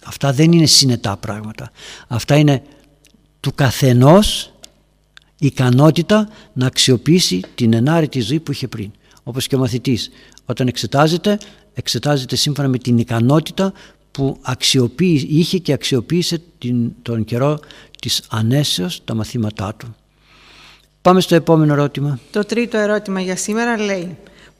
Speaker 1: Αυτά δεν είναι συνετά πράγματα. Αυτά είναι του καθενός ικανότητα να αξιοποιήσει την ενάρετη ζωή που είχε πριν. Όπως και ο μαθητής όταν εξετάζεται, εξετάζεται σύμφωνα με την ικανότητα που είχε και αξιοποίησε την, τον καιρό της ανέσεως τα μαθήματά του. Πάμε στο επόμενο ερώτημα.
Speaker 2: Το τρίτο ερώτημα για σήμερα λέει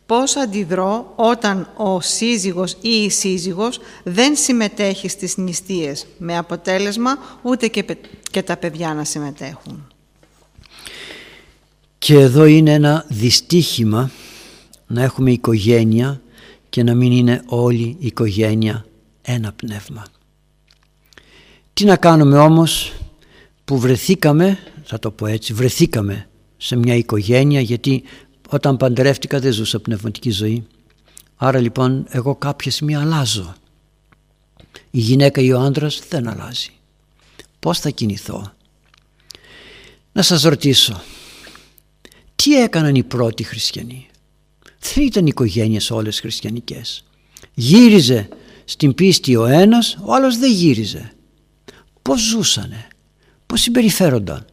Speaker 2: πώς αντιδρώ όταν ο σύζυγος ή η σύζυγος δεν συμμετέχει στις νηστείες με αποτέλεσμα ούτε και, και τα παιδιά να συμμετέχουν;
Speaker 1: Και εδώ είναι ένα δυστύχημα να έχουμε οικογένεια και να μην είναι όλη η οικογένεια ένα πνεύμα. Τι να κάνουμε όμως που βρεθήκαμε, θα το πω έτσι, βρεθήκαμε σε μια οικογένεια γιατί όταν παντρεύτηκα δεν ζούσα πνευματική ζωή. Άρα λοιπόν εγώ κάποια στιγμή αλλάζω. Η γυναίκα ή ο άντρας δεν αλλάζει. Πώς θα κινηθώ; Να σας ρωτήσω. Τι έκαναν οι πρώτοι χριστιανοί; Δεν ήταν οικογένειες όλες χριστιανικές. Γύριζε στην πίστη ο ένας, ο άλλος δεν γύριζε. Πώς ζούσανε, πώς συμπεριφέρονταν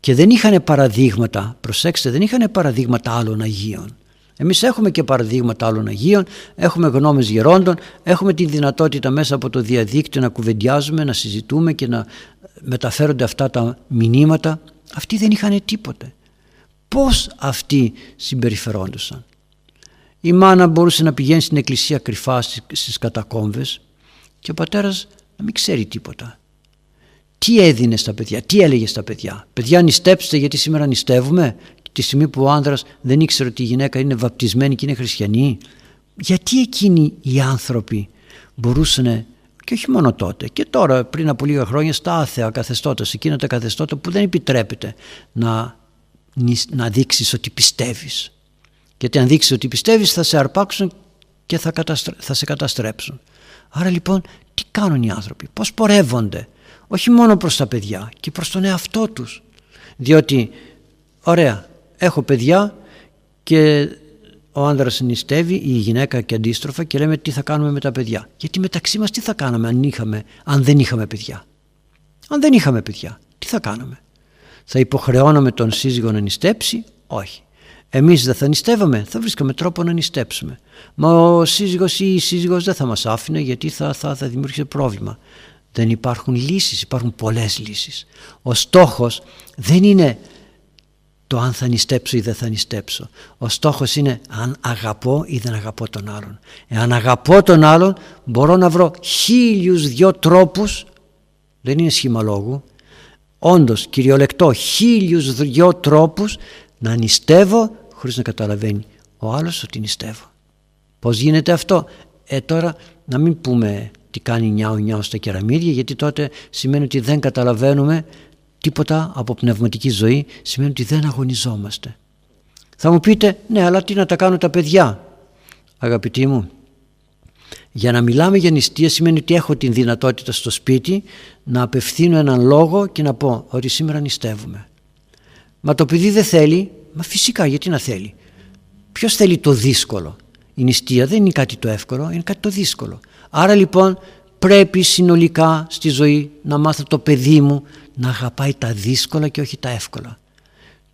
Speaker 1: και δεν είχαν παραδείγματα, προσέξτε δεν είχαν παραδείγματα άλλων Αγίων. Εμείς έχουμε και παραδείγματα άλλων Αγίων, έχουμε γνώμες γερόντων, έχουμε τη δυνατότητα μέσα από το διαδίκτυο να κουβεντιάζουμε, να συζητούμε και να μεταφέρονται αυτά τα μηνύματα. Αυτοί δεν είχαν τίποτε. Πώς αυτοί συμπεριφερόντουσαν; Η μάνα μπορούσε να πηγαίνει στην εκκλησία κρυφά στις κατακόμβες και ο πατέρας να μην ξέρει τίποτα. Τι έδινε στα παιδιά, τι έλεγε στα παιδιά. Παιδιά νηστέψτε γιατί σήμερα νηστεύουμε τη στιγμή που ο άνδρας δεν ήξερε ότι η γυναίκα είναι βαπτισμένη και είναι χριστιανή. Γιατί εκείνοι οι άνθρωποι μπορούσαν και όχι μόνο τότε και τώρα πριν από λίγα χρόνια στα άθεα καθεστώτα, σε εκείνα τα καθεστώτα που δεν επιτρέπεται να, να δείξεις ότι πιστεύεις. Γιατί αν δείξεις ότι πιστεύεις θα σε αρπάξουν και θα, θα σε καταστρέψουν. Άρα λοιπόν τι κάνουν οι άνθρωποι, πώς πορεύονται όχι μόνο προς τα παιδιά και προς τον εαυτό τους. Διότι ωραία έχω παιδιά και ο άνδρας νηστεύει ή η γυναίκα και αντίστροφα και λέμε τι θα κάνουμε με τα παιδιά. Γιατί μεταξύ μας τι θα κάναμε αν, είχαμε, αν δεν είχαμε παιδιά; Αν δεν είχαμε παιδιά τι θα κάναμε; Θα υποχρεώναμε τον σύζυγο να νηστέψει; Όχι εμείς δεν θα νηστεύαμε, θα βρίσκαμε τρόπο να νηστέψουμε. Μα ο σύζυγος ή η σύζυγος δεν θα μας άφηνε γιατί θα, θα, θα δημιούργησε πρόβλημα. Δεν υπάρχουν λύσεις, υπάρχουν πολλές λύσεις. Ο στόχος δεν είναι το αν θα νηστέψω ή δεν θα νηστέψω. Ο στόχος είναι αν αγαπώ ή δεν αγαπώ τον άλλον. Εάν αγαπώ τον άλλον μπορώ να βρω χίλιους δυο τρόπους, δεν είναι σχήμα λόγου, όντως κυριολεκτό χίλιους δυο τρόπους να νηστεύω χωρίς να καταλαβαίνει ο άλλος ότι νηστεύω. Πώς γίνεται αυτό; Ε τώρα να μην πούμε τι κάνει νιάου νιάου στα κεραμίδια γιατί τότε σημαίνει ότι δεν καταλαβαίνουμε τίποτα από πνευματική ζωή σημαίνει ότι δεν αγωνιζόμαστε. Θα μου πείτε, ναι αλλά τι να τα κάνουν τα παιδιά. Αγαπητοί μου, για να μιλάμε για νηστεία σημαίνει ότι έχω την δυνατότητα στο σπίτι να απευθύνω έναν λόγο και να πω ότι σήμερα νηστεύουμε. Μα το παιδί δεν θέλει, μα φυσικά γιατί να θέλει; Ποιος θέλει το δύσκολο; Η νηστεία δεν είναι κάτι το εύκολο, είναι κάτι το δύσκολο. Άρα λοιπόν πρέπει συνολικά στη ζωή να μάθω το παιδί μου να αγαπάει τα δύσκολα και όχι τα εύκολα.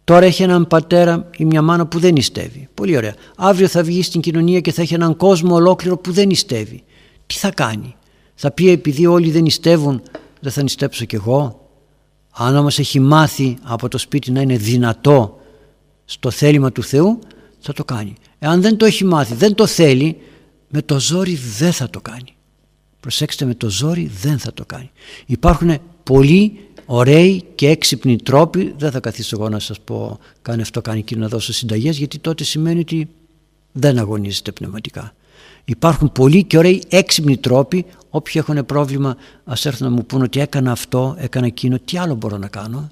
Speaker 1: Τώρα έχει έναν πατέρα ή μια μάνα που δεν νηστεύει. Πολύ ωραία. Αύριο θα βγει στην κοινωνία και θα έχει έναν κόσμο ολόκληρο που δεν νηστεύει. Τι θα κάνει; Θα πει επειδή όλοι δεν νηστεύουν δεν θα νηστέψω κι εγώ. Αν όμως έχει μάθει από το σπίτι να είναι δυνατό στο θέλημα του Θεού θα το κάνει. Εάν δεν το έχει μάθει, δεν το θέλει, με το ζόρι δεν θα το κάνει. Προσέξτε με το ζόρι δεν θα το κάνει. Υπάρχουν πολλοί ωραίοι και έξυπνοι τρόποι, δεν θα καθίσω εγώ να σας πω κάνε αυτό, κάνει εκείνο να δώσω συνταγές γιατί τότε σημαίνει ότι δεν αγωνίζετε πνευματικά. Υπάρχουν πολλοί και ωραίοι έξυπνοι τρόποι, όποιοι έχουν πρόβλημα ας έρθουν να μου πούν ότι έκανα αυτό, έκανα εκείνο, τι άλλο μπορώ να κάνω.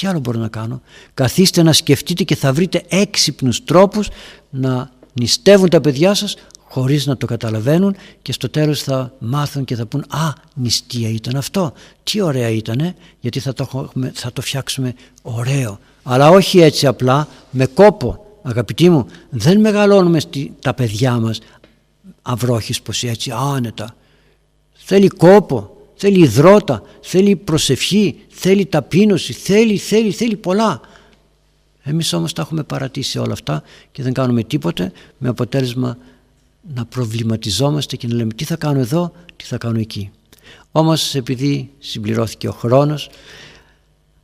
Speaker 1: Τι άλλο μπορώ να κάνω; Καθίστε να σκεφτείτε και θα βρείτε έξυπνους τρόπους να νηστεύουν τα παιδιά σας χωρίς να το καταλαβαίνουν και στο τέλος θα μάθουν και θα πούν «Α, νηστεία ήταν αυτό, τι ωραία ήτανε, γιατί θα το, θα το φτιάξουμε ωραίο». Αλλά όχι έτσι απλά, με κόπο. Αγαπητοί μου, δεν μεγαλώνουμε στη, τα παιδιά μας αυρόχης πως έτσι άνετα. Θέλει κόπο, θέλει υδρότα, θέλει προσευχή, θέλει ταπείνωση, θέλει, θέλει, θέλει πολλά. Εμείς όμως τα έχουμε παρατήσει όλα αυτά και δεν κάνουμε τίποτε με αποτέλεσμα να προβληματιζόμαστε και να λέμε τι θα κάνω εδώ, τι θα κάνω εκεί. Όμως επειδή συμπληρώθηκε ο χρόνος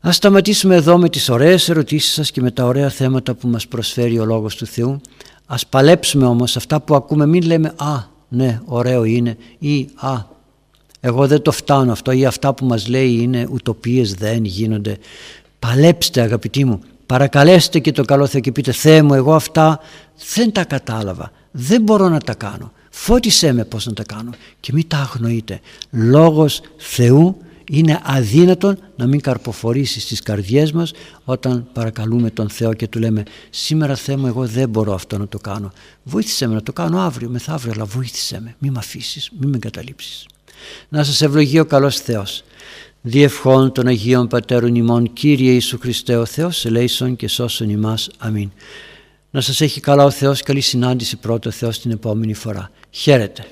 Speaker 1: ας σταματήσουμε εδώ με τις ωραίες ερωτήσεις σας και με τα ωραία θέματα που μας προσφέρει ο Λόγος του Θεού. Ας παλέψουμε όμως αυτά που ακούμε μην λέμε «Α, ναι, ωραίο είναι» ή «Α, εγώ δεν το φτάνω αυτό» ή «Αυτά που μας λέει είναι ουτοπίες, δεν γίνονται». Παλέψτε αγαπητοί μου, παρακαλέστε και το καλό Θεό και πείτε «Θεέ μου, εγώ αυτά δεν τα κατάλαβα» δεν μπορώ να τα κάνω. Φώτισέ με πώς να τα κάνω και μην τα αγνοείτε. Λόγος Θεού είναι αδύνατον να μην καρποφορήσει στις καρδιές μας όταν παρακαλούμε τον Θεό και του λέμε σήμερα Θεέ μου εγώ δεν μπορώ αυτό να το κάνω. Βοήθησέ με να το κάνω αύριο, μεθαύριο, αλλά βοήθησέ με. Μην με αφήσεις, μην με εγκαταλείψεις. Να σας ευλογεί ο καλός Θεός. Διευχών των Αγίων Πατέρων ημών Κύριε Ιησού Χριστέ ο Θεός ελέησον και σώσον ημάς. Αμήν. Να σας έχει καλά ο Θεός, καλή συνάντηση πρώτο Θεός την επόμενη φορά. Χαίρετε.